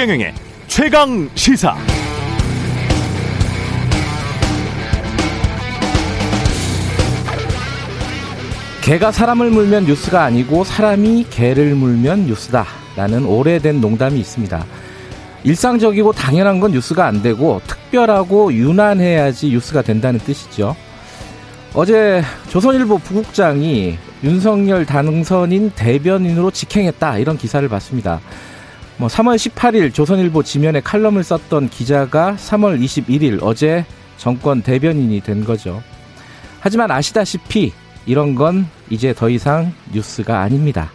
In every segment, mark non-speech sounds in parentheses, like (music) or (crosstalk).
최경영의 최강 시사. 개가 사람을 물면 뉴스가 아니고 사람이 개를 물면 뉴스다. 라는 오래된 농담이 있습니다. 일상적이고 당연한 건 뉴스가 안 되고 특별하고 유난해야지 뉴스가 된다는 뜻이죠. 어제 조선일보 부국장이 윤석열 당선인 대변인으로 직행했다 이런 기사를 봤습니다. 뭐 3월 18일 조선일보 지면에 칼럼을 썼던 기자가 3월 21일 어제 정권 대변인이 된 거죠. 하지만 아시다시피 이런 건 이제 더 이상 뉴스가 아닙니다.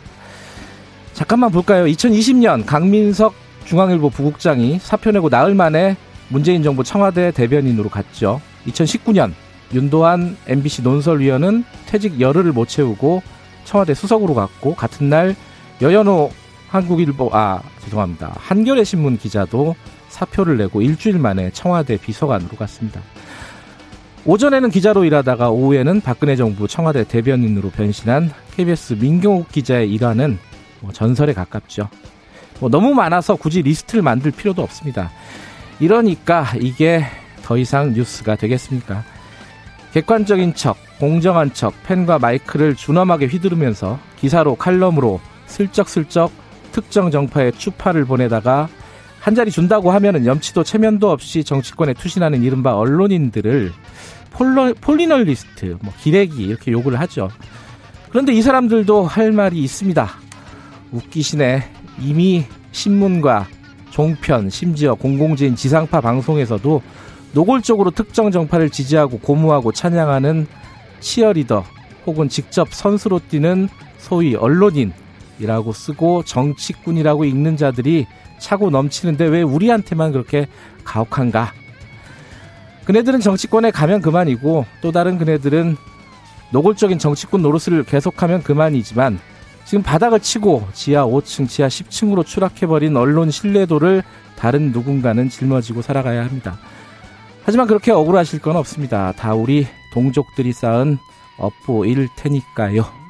잠깐만 볼까요? 2020년 강민석 중앙일보 부국장이 사표 내고 나흘 만에 문재인 정부 청와대 대변인으로 갔죠. 2019년 윤도한 MBC 논설위원은 퇴직 열흘을 못 채우고 청와대 수석으로 갔고 같은 날 여현호 한국일보 아 죄송합니다 한겨레 신문 기자도 사표를 내고 일주일 만에 청와대 비서관으로 갔습니다. 오전에는 기자로 일하다가 오후에는 박근혜 정부 청와대 대변인으로 변신한 KBS 민경욱 기자의 일화는 뭐 전설에 가깝죠. 뭐 너무 많아서 굳이 리스트를 만들 필요도 없습니다. 이러니까 이게 더 이상 뉴스가 되겠습니까? 객관적인 척, 공정한 척, 펜과 마이크를 준엄하게 휘두르면서 기사로 칼럼으로 슬쩍슬쩍 특정 정파에 추파를 보내다가 한 자리 준다고 하면은 염치도 체면도 없이 정치권에 투신하는 이른바 언론인들을 폴러, 폴리널리스트, 뭐 기레기 이렇게 욕을 하죠. 그런데 이 사람들도 할 말이 있습니다. 웃기시네. 이미 신문과 종편, 심지어 공공재인 지상파 방송에서도 노골적으로 특정 정파를 지지하고 고무하고 찬양하는 치어리더 혹은 직접 선수로 뛰는 소위 언론인 이라고 쓰고 정치꾼이라고 읽는 자들이 차고 넘치는데 왜 우리한테만 그렇게 가혹한가? 그네들은 정치권에 가면 그만이고 또 다른 그네들은 노골적인 정치꾼 노릇을 계속하면 그만이지만 지금 바닥을 치고 지하 5층, 지하 10층으로 추락해버린 언론 신뢰도를 다른 누군가는 짊어지고 살아가야 합니다. 하지만 그렇게 억울하실 건 없습니다. 다 우리 동족들이 쌓은 업보일 테니까요.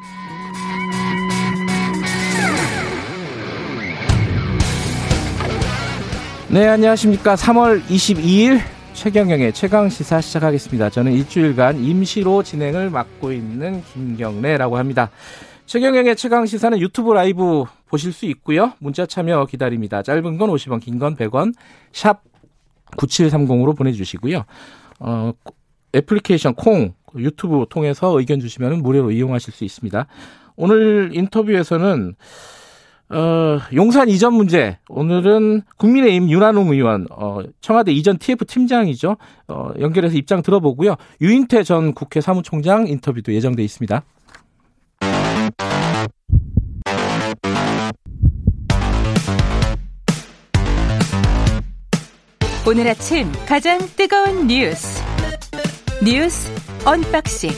네, 안녕하십니까. 3월 22일 최경영의 최강 시사 시작하겠습니다. 저는 일주일간 임시로 진행을 맡고 있는 김경래라고 합니다. 최경영의 최강 시사는 유튜브 라이브 보실 수 있고요. 문자 참여 기다립니다. 짧은 건 50원, 긴 건 100원. 샵 9730으로 보내 주시고요. 어, 애플리케이션 콩 유튜브 통해서 의견 주시면 무료로 이용하실 수 있습니다. 오늘 인터뷰에서는 어, 용산 이전 문제. 오늘은 국민의힘 윤한홍 의원, 어, 청와대 이전 TF 팀장이죠. 어, 연결해서 입장 들어보고요. 유인태 전 국회 사무총장 인터뷰도 예정돼 있습니다. 오늘 아침 가장 뜨거운 뉴스. 뉴스 unboxing.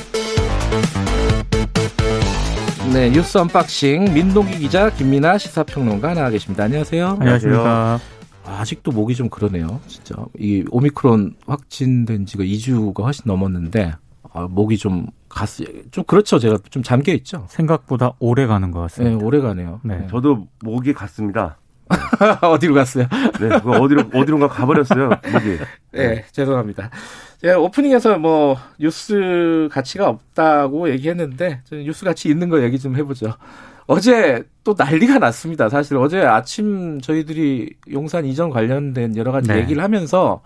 네, 뉴스 unboxing 민동기 기자 김민하 시사평론가 나와 계십니다. 안녕하세요. 안녕하십니까. 아직도 목이 좀 그러네요. 진짜 이 오미크론 확진된 지가 2주가 훨씬 넘었는데 아, 목이 좀 갔, 좀 그렇죠. 제가 좀 잠겨 있죠. 생각보다 오래 가는 것 같습니다. 네, 오래 가네요. 네. 저도 목이 갔습니다. (laughs) 어디로 갔어요? 네, 어디로 어디론가 가버렸어요. 목이. 네, 죄송합니다. 제가 오프닝에서 뭐 뉴스 가치가 없다고 얘기했는데 저는 뉴스 가치 있는 거 얘기 좀 해보죠. 어제 또 난리가 났습니다. 사실 어제 아침 저희들이 용산 이전 관련된 여러 가지 네. 얘기를 하면서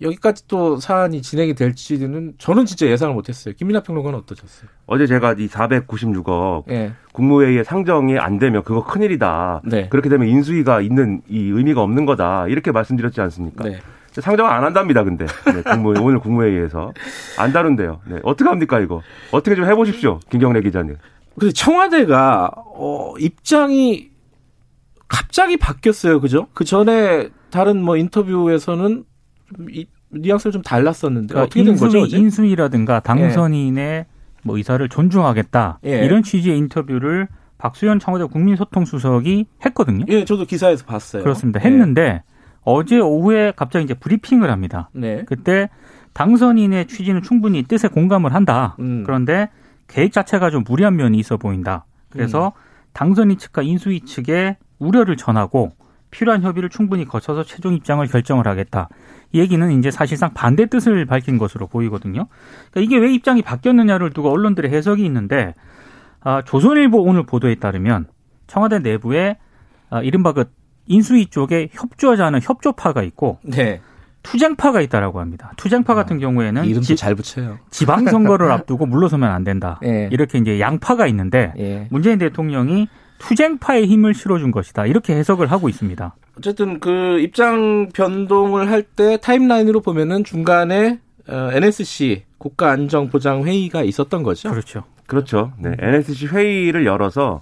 여기까지 또 사안이 진행이 될지는 저는 진짜 예상을 못했어요. 김민하 평론가는 어떠셨어요? 어제 제가 이 496억 예, 국무회의에 상정이 안 되면 그거 큰일이다. 네, 그렇게 되면 인수위가 있는 이 의미가 없는 거다. 이렇게 말씀드렸지 않습니까? 네. 상정 안 한답니다. 근데 네, 국무회 오늘 국무회의에서 안 다룬대요. 네, 어떻게 합니까 이거? 어떻게 좀 해보십시오, 김경래 기자님. 근데 청와대가 어, 입장이 갑자기 바뀌었어요, 그죠? 그 전에 다른 뭐 인터뷰에서는 좀 이, 뉘앙스를 좀 달랐었는데 그러니까 어떻게 된 거죠? 인수위, 어제? 인수위라든가 당선인의 뭐 의사를 존중하겠다 예. 이런 취지의 인터뷰를 박수현 청와대 국민소통수석이 했거든요. 예, 저도 기사에서 봤어요. 그렇습니다. 예. 했는데 어제 오후에 갑자기 이제 브리핑을 합니다. 네. 그때 당선인의 취지는 충분히 뜻에 공감을 한다. 음. 그런데 계획 자체가 좀 무리한 면이 있어 보인다. 음. 그래서 당선인 측과 인수위 측에 우려를 전하고 필요한 협의를 충분히 거쳐서 최종 입장을 결정을 하겠다. 이 얘기는 이제 사실상 반대 뜻을 밝힌 것으로 보이거든요. 그러니까 이게 왜 입장이 바뀌었느냐를 두고 언론들의 해석이 있는데 아, 조선일보 오늘 보도에 따르면 청와대 내부에 아, 이른바 그 인수위 쪽에 협조하지 않은 협조파가 있고 네. 투쟁파가 있다라고 합니다. 투쟁파 같은 경우에는 이름도 지, 잘 붙여요. 지방선거를 (laughs) 앞두고 물러서면 안 된다. 예. 이렇게 이제 양파가 있는데 예. 문재인 대통령이 투쟁파의 힘을 실어준 것이다. 이렇게 해석을 하고 있습니다. 어쨌든 그 입장 변동을 할 때 타임라인으로 보면은 중간에 어, NSC 국가안전보장회의가 있었던 거죠. 그렇죠. 그렇죠. 네. NSC 회의를 열어서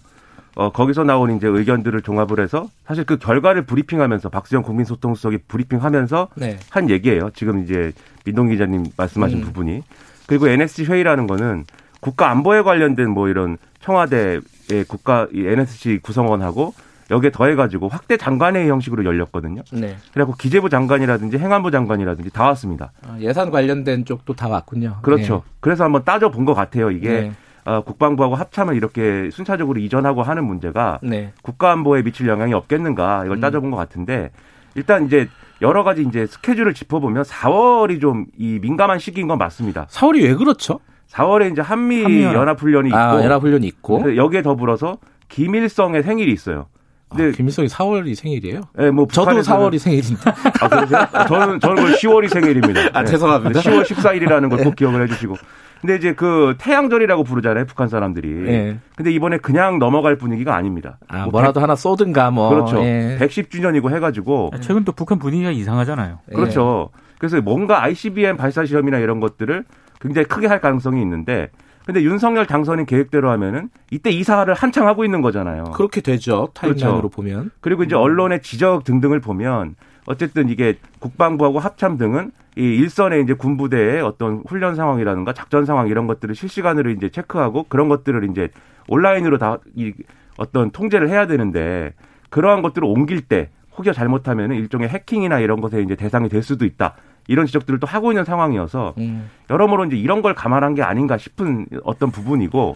어, 거기서 나온 이제 의견들을 종합을 해서 사실 그 결과를 브리핑하면서 박수영 국민소통수석이 브리핑하면서 네. 한 얘기예요. 지금 이제 민동 기자님 말씀하신 음. 부분이. 그리고 NSC 회의라는 거는 국가 안보에 관련된 뭐 이런 청와대의 국가 이 NSC 구성원하고 여기에 더해가지고 확대 장관회의 형식으로 열렸거든요. 네. 그래갖고 기재부 장관이라든지 행안부 장관이라든지 다 왔습니다. 아, 예산 관련된 쪽도 다 왔군요. 그렇죠. 그래서 한번 따져 본 것 같아요. 이게 네. 어, 국방부하고 합참을 이렇게 순차적으로 이전하고 하는 문제가 네. 국가안보에 미칠 영향이 없겠는가 이걸 음. 따져본 것 같은데 일단 이제 여러 가지 이제 스케줄을 짚어보면 4월이 좀 이 민감한 시기인 건 맞습니다. 4월이 왜 그렇죠? 4월에 이제 한미. 연합훈련이 있고 아, 연합훈련이 있고. 여기에 더불어서 김일성의 생일이 있어요. 아, 근데 김일성이 4월이 생일이에요? 예, 뭐 저도 북한에서는- 4월이 생일인데. 아, 그러세요? 저는 저는 그 10월이 생일입니다. (laughs) 아, 네. 죄송합니다. 10월 14일이라는 걸 꼭 기억을 해 주시고. 근데 이제 그 태양절이라고 부르잖아요, 북한 사람들이. 예. 근데 이번에 그냥 넘어갈 분위기가 아닙니다. 아, 뭐 뭐라도 하나 쏘든가 뭐. 그렇죠. 예. 110주년이고 해가지고. 최근 또 북한 분위기가 이상하잖아요. 예. 그렇죠. 그래서 뭔가 ICBM 발사 시험이나 이런 것들을 굉장히 크게 할 가능성이 있는데, 근데 윤석열 당선인 계획대로 하면은 이때 이사를 한창 하고 있는 거잖아요. 그렇게 되죠. 타임라인으로 그렇죠. 보면. 그리고 이제 언론의 지적 등등을 보면 어쨌든 이게 국방부하고 합참 등은 이 일선의 이제 군부대의 어떤 훈련 상황이라든가 작전 상황 이런 것들을 실시간으로 이제 체크하고 그런 것들을 이제 온라인으로 다 이 어떤 통제를 해야 되는데 그러한 것들을 옮길 때 혹여 잘못하면 일종의 해킹이나 이런 것에 이제 대상이 될 수도 있다. 이런 지적들을 또 하고 있는 상황이어서 음. 여러모로 이제 이런 걸 감안한 게 아닌가 싶은 어떤 부분이고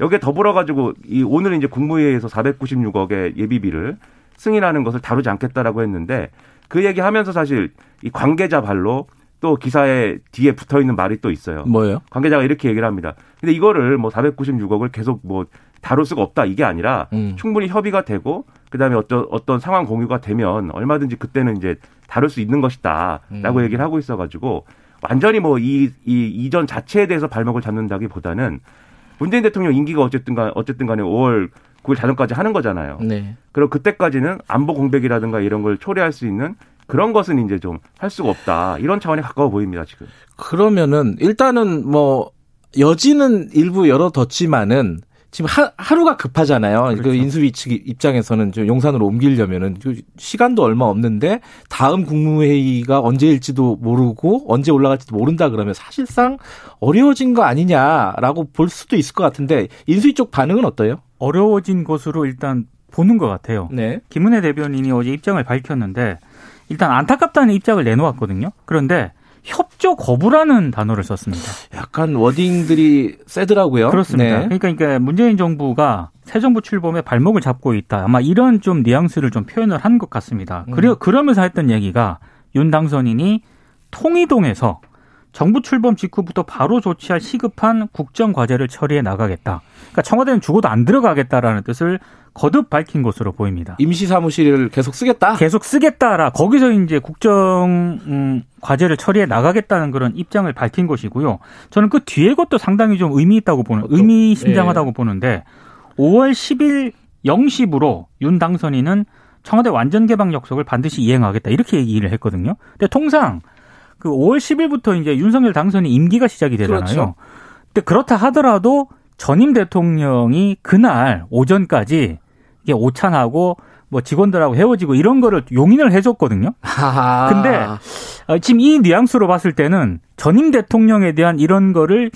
여기에 더불어 가지고 이 오늘 이제 국무회의에서 496억의 예비비를 승인하는 것을 다루지 않겠다라고 했는데 그 얘기하면서 사실 이 관계자 발로 또 기사에 뒤에 붙어 있는 말이 또 있어요. 뭐예요? 관계자가 이렇게 얘기를 합니다. 근데 이거를 뭐 496억을 계속 뭐 다룰 수가 없다 이게 아니라 음. 충분히 협의가 되고 그다음에 어떤 어떤 상황 공유가 되면 얼마든지 그때는 이제 다룰 수 있는 것이다라고 음. 얘기를 하고 있어가지고 완전히 뭐 이 이 이전 자체에 대해서 발목을 잡는다기보다는 문재인 대통령 임기가 어쨌든간 어쨌든간에 5월 9일 자정까지 하는 거잖아요. 네. 그럼 그때까지는 안보 공백이라든가 이런 걸 초래할 수 있는 그런 것은 이제 좀 할 수가 없다 이런 차원에 가까워 보입니다 지금. 그러면은 일단은 뭐 여지는 일부 열어뒀지만은 지금 하, 하루가 급하잖아요. 그 그렇죠. 인수위 측 입장에서는 좀 용산으로 옮기려면은 그 시간도 얼마 없는데 다음 국무회의가 언제일지도 모르고 언제 올라갈지도 모른다 그러면 사실상 어려워진 거 아니냐라고 볼 수도 있을 것 같은데 인수위 쪽 반응은 어때요? 어려워진 것으로 일단 보는 것 같아요. 네. 김은혜 대변인이 어제 입장을 밝혔는데 일단 안타깝다는 입장을 내놓았거든요. 그런데 협조 거부라는 단어를 썼습니다. 약간 워딩들이 세더라고요. 그렇습니다. 네. 그러니까, 그러니까 문재인 정부가 새 정부 출범에 발목을 잡고 있다. 아마 이런 좀 뉘앙스를 좀 표현을 한 것 같습니다. 음. 그래, 그러면서 했던 얘기가 윤 당선인이 통이동에서 정부 출범 직후부터 바로 조치할 시급한 국정 과제를 처리해 나가겠다. 그러니까 청와대는 죽어도 안 들어가겠다라는 뜻을 거듭 밝힌 것으로 보입니다. 임시 사무실을 계속 쓰겠다. 계속 쓰겠다라 거기서 이제 국정 음, 과제를 처리해 나가겠다는 그런 입장을 밝힌 것이고요. 저는 그 뒤에 것도 상당히 좀 의미 있다고 보는 의미심장하다고 보는데 5월 10일 0시부로 윤 당선인은 청와대 완전 개방 약속을 반드시 이행하겠다 이렇게 얘기를 했거든요. 근데 통상 그 5월 10일부터 이제 윤석열 당선인 임기가 시작이 되잖아요. 그렇죠. 근데 그렇다 하더라도 전임 대통령이 그날 오전까지 이게 오찬하고 뭐 직원들하고 헤어지고 이런 거를 용인을 해줬거든요. 하하. 근데 어, 지금 이 뉘앙스로 봤을 때는 전임 대통령에 대한 이런 거를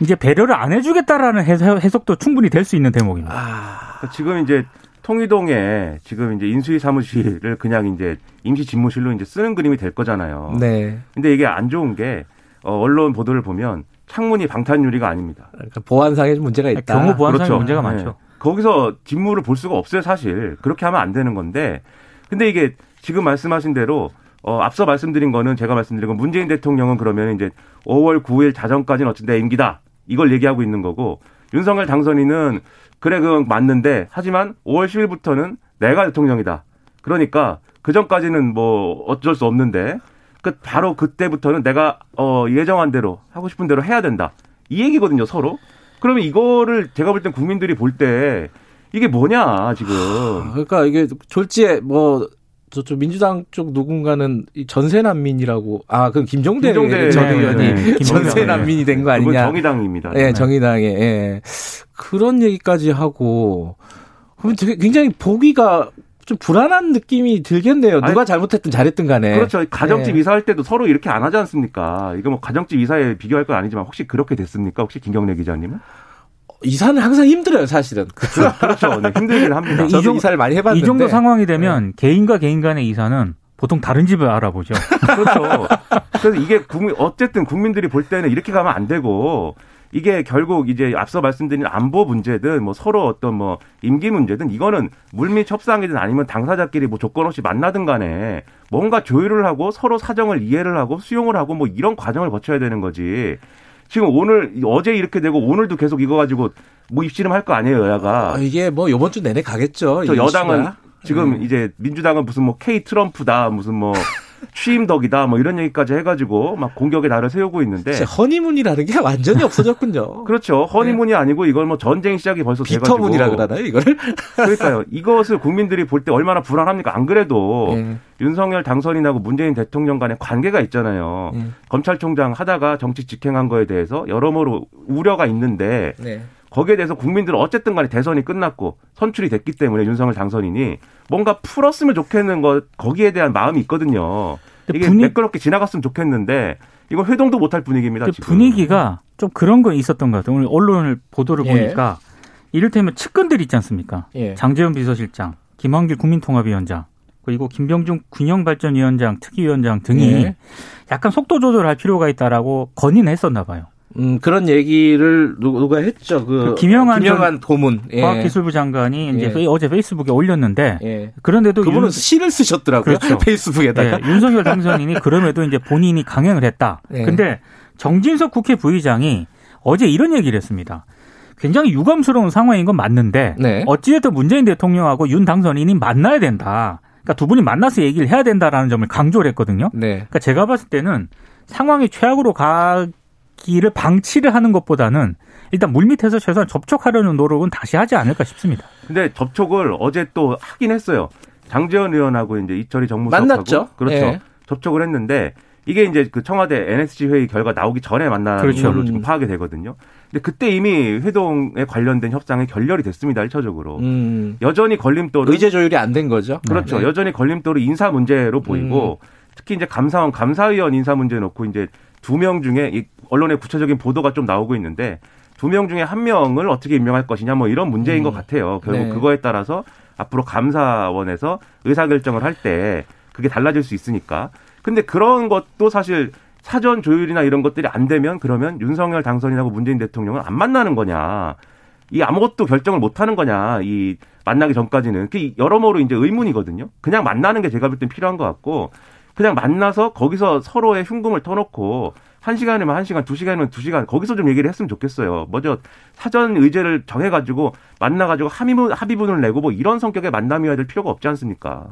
이제 배려를 안 해주겠다라는 해석- 해석도 충분히 될 수 있는 대목입니다. 아, 지금 이제 통이동에 지금 이제 인수위 사무실을 그냥 이제 임시 집무실로 이제 쓰는 그림이 될 거잖아요. 네. 근데 이게 안 좋은 게 어, 언론 보도를 보면 창문이 방탄 유리가 아닙니다. 그러니까 보안상의 문제가 있다. 경호 보안상의 그렇죠. 문제가 네. 많죠. 거기서 직무를 볼 수가 없어요, 사실. 그렇게 하면 안 되는 건데 근데 이게 지금 말씀하신 대로 어, 앞서 말씀드린 거는 제가 말씀드린 건 문재인 대통령은 그러면 이제 5월 9일 자정까지는 어쨌든 내 임기다. 이걸 얘기하고 있는 거고 윤석열 당선인은 그래 그 맞는데 하지만 5월 10일부터는 내가 대통령이다. 그러니까 그 전까지는 뭐 어쩔 수 없는데 그 바로 그때부터는 내가 어 예정한 대로 하고 싶은 대로 해야 된다. 이 얘기거든요, 서로. 그러면 이거를 제가 볼 땐 국민들이 볼 때 이게 뭐냐, 지금. 그러니까 이게 졸지에 뭐 저쪽 민주당 쪽 누군가는 이 전세 난민이라고 아 그건 김종대, 김종대 전 네, 의원이 네, 네. 전세. 난민이 된 거 아니냐? 정의당입니다. 예, 정의당에 예. 그런 얘기까지 하고 그러면 되게 굉장히 보기가 좀 불안한 느낌이 들겠네요. 누가 아니, 잘못했든 잘했든 간에. 그렇죠. 가정집 예. 이사할 때도 서로 이렇게 안 하지 않습니까? 이거 뭐 가정집 이사에 비교할 건 아니지만 혹시 그렇게 됐습니까? 혹시 김경래 기자님은? 이사는 항상 힘들어요, 사실은. (laughs) 그렇죠. 네, 힘들긴 합니다. 이 저도 정- 이사를 많이 해봤는데. 이 정도 상황이 되면 개인과 개인 간의 이사는 보통 다른 집을 알아보죠. (laughs) 그렇죠. 그래서 이게 국민 어쨌든 국민들이 볼 때는 이렇게 가면 안 되고 이게 결국 이제 앞서 말씀드린 안보 문제든 뭐 서로 어떤 뭐 임기 문제든 이거는 물밑 협상이든 아니면 당사자끼리 뭐 조건 없이 만나든 간에 뭔가 조율을 하고 서로 사정을 이해를 하고 수용을 하고 뭐 이런 과정을 거쳐야 되는 거지. 지금 오늘 어제 이렇게 되고 오늘도 계속 이거 가지고 뭐 입씨름 할 거 아니에요 여야가. 아, 이게 뭐 요번 주 내내 가겠죠. 저이 여당은. 지금 음. 이제 민주당은 무슨 뭐 K 트럼프다 무슨 뭐 (laughs) 취임덕이다 뭐 이런 얘기까지 해가지고 막 공격의 날을 세우고 있는데 허니문이라는 게 완전히 없어졌군요. (laughs) 그렇죠 허니문이 아니고 이걸 뭐 전쟁 시작이 벌써 비터문이라 그러나요, 이거를? (laughs) 그러니까요 이것을 국민들이 볼 때 얼마나 불안합니까 안 그래도 예. 윤석열 당선인하고 문재인 대통령 간의 관계가 있잖아요 예. 검찰총장 하다가 정치 직행한 거에 대해서 여러모로 우려가 있는데 네. 거기에 대해서 국민들은 어쨌든 간에 대선이 끝났고 선출이 됐기 때문에 윤석열 당선인이 뭔가 풀었으면 좋겠는 것 거기에 대한 마음이 있거든요. 이게 분위- 매끄럽게 지나갔으면 좋겠는데 이건 회동도 못할 분위기입니다. 지금. 분위기가 좀 그런 거 있었던 것 같아요. 오늘 언론을 보도를 예. 보니까 이를테면 측근들 있지 않습니까? 예. 장재현 비서실장, 김한길 국민통합위원장, 그리고 김병준 균형발전위원장, 특위위원장 등이 예. 약간 속도 조절할 필요가 있다라고 건의는 했었나 봐요. 음, 그런 얘기를 누- 누가 했죠. 그, 그 김영한 김영한 고문. 예. 과학기술부 장관이 이제 예. 어제 페이스북에 올렸는데 예. 그런데도 그분은 윤- 시를 쓰셨더라고요. 그렇죠. (laughs) 페이스북에다가. 예, 윤석열 당선인이 그럼에도 이제 본인이 강행을 했다. 예. 근데 정진석 국회 부의장이 어제 이런 얘기를 했습니다. 굉장히 유감스러운 상황인 건 맞는데 네. 어찌됐든 문재인 대통령하고 윤 당선인이 만나야 된다. 그러니까 두 분이 만나서 얘기를 해야 된다라는 점을 강조를 했거든요. 네. 그러니까 제가 봤을 때는 상황이 최악으로 가 기를 방치를 하는 것보다는 일단 물밑에서 최소한 접촉하려는 노력은 다시 하지 않을까 싶습니다. 근데 접촉을 어제 또 하긴 했어요. 장재현 의원하고 이제 이철희 정무수석하고 만났죠. 그렇죠. 예. 접촉을 했는데 이게 이제 그 청와대 NSC 회의 결과 나오기 전에 만난 그렇죠. 걸로 지금 파악이 되거든요. 근데 그때 이미 회동에 관련된 협상이 결렬이 됐습니다. 일차적으로. 음. 여전히 걸림돌은 의제 조율이 안 된 거죠. 그렇죠. 네. 여전히 걸림돌이 인사 문제로 보이고 특히 이제 감사원 감사위원 인사 문제 놓고 이제 두 명 중에 이 언론의 구체적인 보도가 좀 나오고 있는데 두 명 중에 한 명을 어떻게 임명할 것이냐 뭐 이런 문제인 음. 것 같아요. 결국 네. 그거에 따라서 앞으로 감사원에서 의사결정을 할 때 그게 달라질 수 있으니까. 근데 그런 것도 사실 사전 조율이나 이런 것들이 안 되면 그러면 윤석열 당선인하고 문재인 대통령은 안 만나는 거냐. 이 아무것도 결정을 못 하는 거냐. 이 만나기 전까지는. 그 여러모로 이제 의문이거든요. 그냥 만나는 게 제가 볼 땐 필요한 것 같고 그냥 만나서 거기서 서로의 흉금을 터놓고 한 시간이면 한 시간, 두 시간이면 두 시간 거기서 좀 얘기를 했으면 좋겠어요. 먼저 사전 의제를 정해 가지고 만나 가지고 합의문, 합의문을 내고 뭐 이런 성격의 만남이어야 될 필요가 없지 않습니까?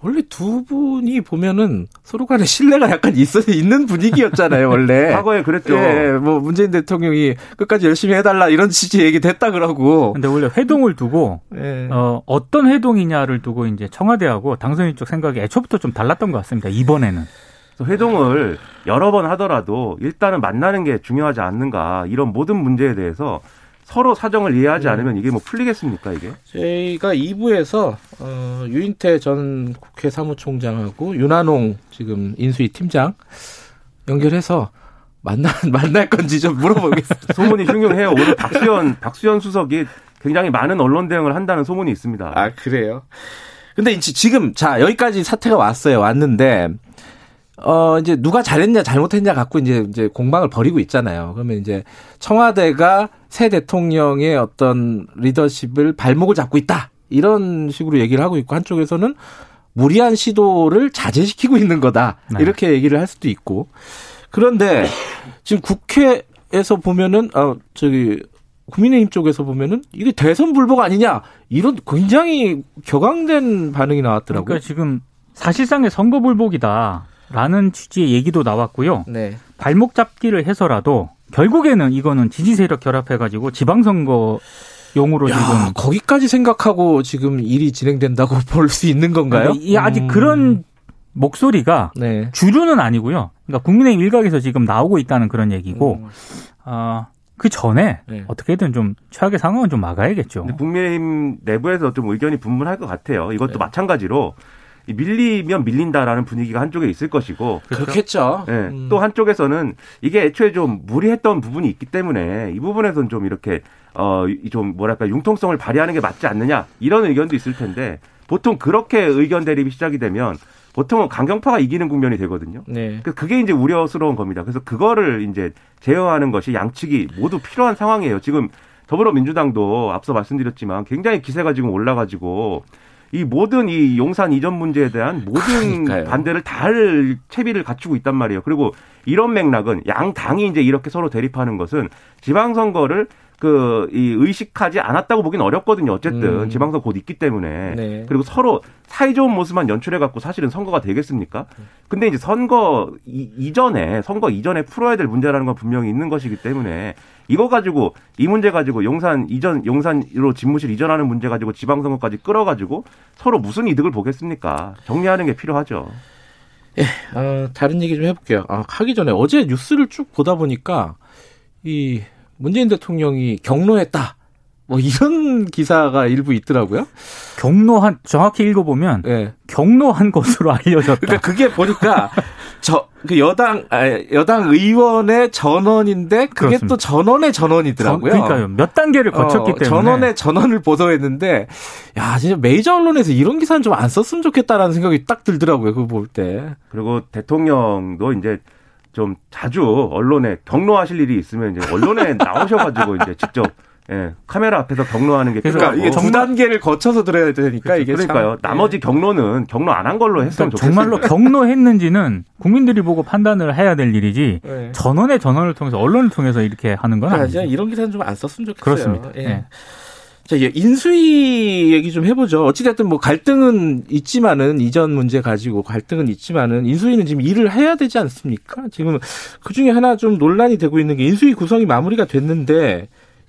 원래 두 분이 보면은 서로 간에 신뢰가 약간 있어 있는 분위기였잖아요, (laughs) 원래. 과거에 그랬죠. 예, 뭐 문재인 대통령이 끝까지 열심히 해 달라 이런 취지 얘기 됐다 그러고. 근데 원래 회동을 두고 예. 어, 어떤 회동이냐를 두고 이제 청와대하고 당선인 쪽 생각이 애초부터 좀 달랐던 것 같습니다. 이번에는. 회동을 여러 번 하더라도 일단은 만나는 게 중요하지 않는가 이런 모든 문제에 대해서 서로 사정을 이해하지 않으면 이게 뭐 풀리겠습니까 이게? 저희가 2부에서 어, 유인태 전 국회 사무총장하고 윤한홍 지금 인수위 팀장 연결해서 만나 (laughs) 만날 건지 좀 물어보겠습니다. 소문이 흉흉해요. 오늘 박수현 박수현 수석이 굉장히 많은 언론 대응을 한다는 소문이 있습니다. 아 그래요? 근데 지금 자 여기까지 사태가 왔어요. 왔는데 어 이제 누가 잘했냐 잘못했냐 갖고 이제 이제 공방을 벌이고 있잖아요. 그러면 이제 청와대가 새 대통령의 어떤 리더십을 발목을 잡고 있다 이런 식으로 얘기를 하고 있고 한쪽에서는 무리한 시도를 자제시키고 있는 거다. 네. 이렇게 얘기를 할 수도 있고. 그런데 지금 국회에서 보면은 아 저기 국민의힘 쪽에서 보면은 이게 대선 불복 아니냐 이런 굉장히 격앙된 반응이 나왔더라고요. 그러니까 지금 사실상의 선거 불복이다 라는 취지의 얘기도 나왔고요. 네. 발목 잡기를 해서라도 결국에는 이거는 지지 세력 결합해가지고 지방선거 용으로 야, 지금 거기까지 생각하고 지금 일이 진행된다고 (laughs) 볼 수 있는 건가요? 그러니까 이 아직 음. 그런 목소리가 네. 주류는 아니고요. 그러니까 국민의힘 일각에서 지금 나오고 있다는 그런 얘기고, 음. 아, 그 전에 네. 어떻게든 좀 최악의 상황은 좀 막아야겠죠. 국민의힘 내부에서 좀 의견이 분분할 것 같아요. 이것도 네. 마찬가지로 이 밀리면 밀린다라는 분위기가 한쪽에 있을 것이고 그렇겠죠. 예, 음. 또 한쪽에서는 이게 애초에 좀 무리했던 부분이 있기 때문에 이 부분에서는 좀 이렇게 어좀 뭐랄까 융통성을 발휘하는 게 맞지 않느냐 이런 의견도 있을 텐데 보통 그렇게 의견 대립이 시작이 되면 보통은 강경파가 이기는 국면이 되거든요. 네. 그 그게 이제 우려스러운 겁니다. 그래서 그거를 이제 제어하는 것이 양측이 모두 필요한 상황이에요. 지금 더불어민주당도 앞서 말씀드렸지만 굉장히 기세가 지금 올라가지고 이 모든 이 용산 이전 문제에 대한 모든 그러니까요. 반대를 다 할 채비를 갖추고 있단 말이에요. 그리고 이런 맥락은 양 당이 이제 이렇게 서로 대립하는 것은 지방선거를 그 이 의식하지 않았다고 보기는 어렵거든요. 어쨌든 음. 지방선거 곧 있기 때문에 네. 그리고 서로 사이좋은 모습만 연출해 갖고 사실은 선거가 되겠습니까? 근데 이제 선거 이, 이전에 선거 이전에 풀어야 될 문제라는 건 분명히 있는 것이기 때문에 이거 가지고 이 문제 가지고 용산 이전 용산으로 집무실 이전하는 문제 가지고 지방선거까지 끌어가지고 서로 무슨 이득을 보겠습니까? 정리하는 게 필요하죠. 어, 다른 얘기 좀 해볼게요. 아, 하기 전에 어제 뉴스를 쭉 보다 보니까 이 문재인 대통령이 경로했다. 뭐 이런 (laughs) 기사가 일부 있더라고요. 경로한 정확히 읽어보면 예. 경로한 것으로 알려졌다. 그러니까 그게 보니까 (laughs) 저 그 여당 아, 여당 의원의 전원인데 그게 그렇습니다. 또 전원의 전원이더라고요. 전- 그러니까요. 몇 단계를 거쳤기 어, 때문에 전원의 전원을 보도했는데 야 진짜 메이저 언론에서 이런 기사는 좀 안 썼으면 좋겠다라는 생각이 딱 들더라고요. 그거 볼 때. 그리고 대통령도 이제 좀 자주 언론에 경로하실 일이 있으면 이제 언론에 나오셔가지고 이제 직접 예, 카메라 앞에서 경로하는 게 그래서 필요하고 그러니까 이게 두 단계를 거쳐서 들어야 되니까 이게 참- 그러니까요. 나머지 경로는 경로 안 한 걸로 했으면 그러니까 좋겠어요. 정말로 경로했는지는 국민들이 보고 판단을 해야 될 일이지 네. 전원의 전원을 통해서 언론을 통해서 이렇게 하는 건 그러니까 아니죠. 진짜 이런 기사는 좀 안 썼으면 좋겠어요. 그렇습니다. 예. 예. 자, 이제 인수위 얘기 좀 해보죠. 어찌됐든 뭐 갈등은 있지만은 이전 문제 가지고 갈등은 있지만은 인수위는 지금 일을 해야 되지 않습니까? 지금 그 중에 하나 좀 논란이 되고 있는 게 인수위 구성이 마무리가 됐는데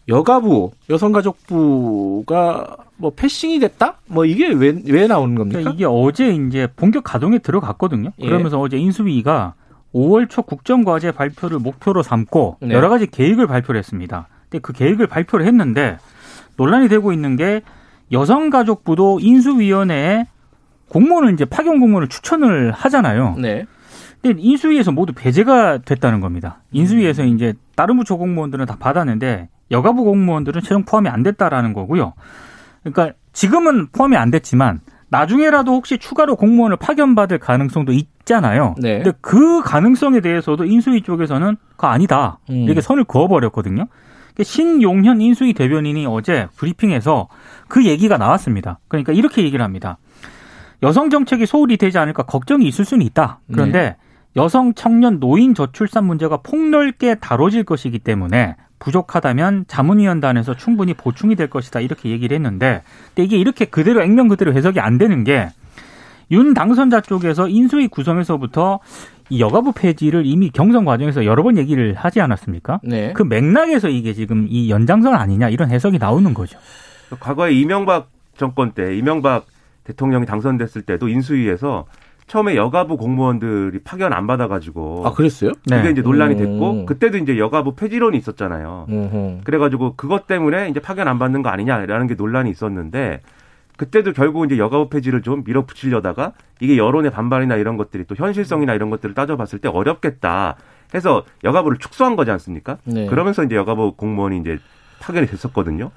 여가부 여성가족부가 뭐 패싱이 됐다? 뭐 이게 왜 왜 나오는 겁니까? 그러니까 이게 어제 이제 본격 가동에 들어갔거든요. 예. 그러면서 어제 인수위가 5월 초 국정과제 발표를 목표로 삼고 네. 여러 가지 계획을 발표를 했습니다. 근데 그 계획을 발표를 했는데 논란이 되고 있는 게 여성가족부도 인수위원회에 공무원을 이제 파견 공무원을 추천을 하잖아요. 네. 근데 인수위에서 모두 배제가 됐다는 겁니다. 인수위에서 이제 다른 부처 공무원들은 다 받았는데 여가부 공무원들은 최종 포함이 안 됐다라는 거고요. 그러니까 지금은 포함이 안 됐지만 나중에라도 혹시 추가로 공무원을 파견받을 가능성도 있잖아요. 네. 근데 그 가능성에 대해서도 인수위 쪽에서는 그거 아니다. 음. 이렇게 선을 그어버렸거든요. 그러니까 신용현 인수위 대변인이 어제 브리핑에서 그 얘기가 나왔습니다. 그러니까 이렇게 얘기를 합니다. 여성 정책이 소홀히 되지 않을까 걱정이 있을 수는 있다. 그런데 여성 청년 노인 저출산 문제가 폭넓게 다뤄질 것이기 때문에 부족하다면 자문위원단에서 충분히 보충이 될 것이다 이렇게 얘기를 했는데 근데 이게 이렇게 그대로 액면 그대로 해석이 안 되는 게 윤 당선자 쪽에서 인수위 구성에서부터 이 여가부 폐지를 이미 경선 과정에서 여러 번 얘기를 하지 않았습니까? 네. 그 맥락에서 이게 지금 이 연장선 아니냐 이런 해석이 나오는 거죠. 과거에 이명박 정권 때 이명박 대통령이 당선됐을 때도 인수위에서 처음에 여가부 공무원들이 파견 안 받아가지고 아 그랬어요? 그게 네. 이제 논란이 음. 됐고 그때도 이제 여가부 폐지론이 있었잖아요. 음흠. 그래가지고 그것 때문에 이제 파견 안 받는 거 아니냐라는 게 논란이 있었는데 그때도 결국 이제 여가부 폐지를 좀 밀어붙이려다가 이게 여론의 반발이나 이런 것들이 또 현실성이나 이런 것들을 따져봤을 때 어렵겠다 해서 여가부를 축소한 거지 않습니까? 네. 그러면서 이제 여가부 공무원이 이제 파견이 됐었거든요.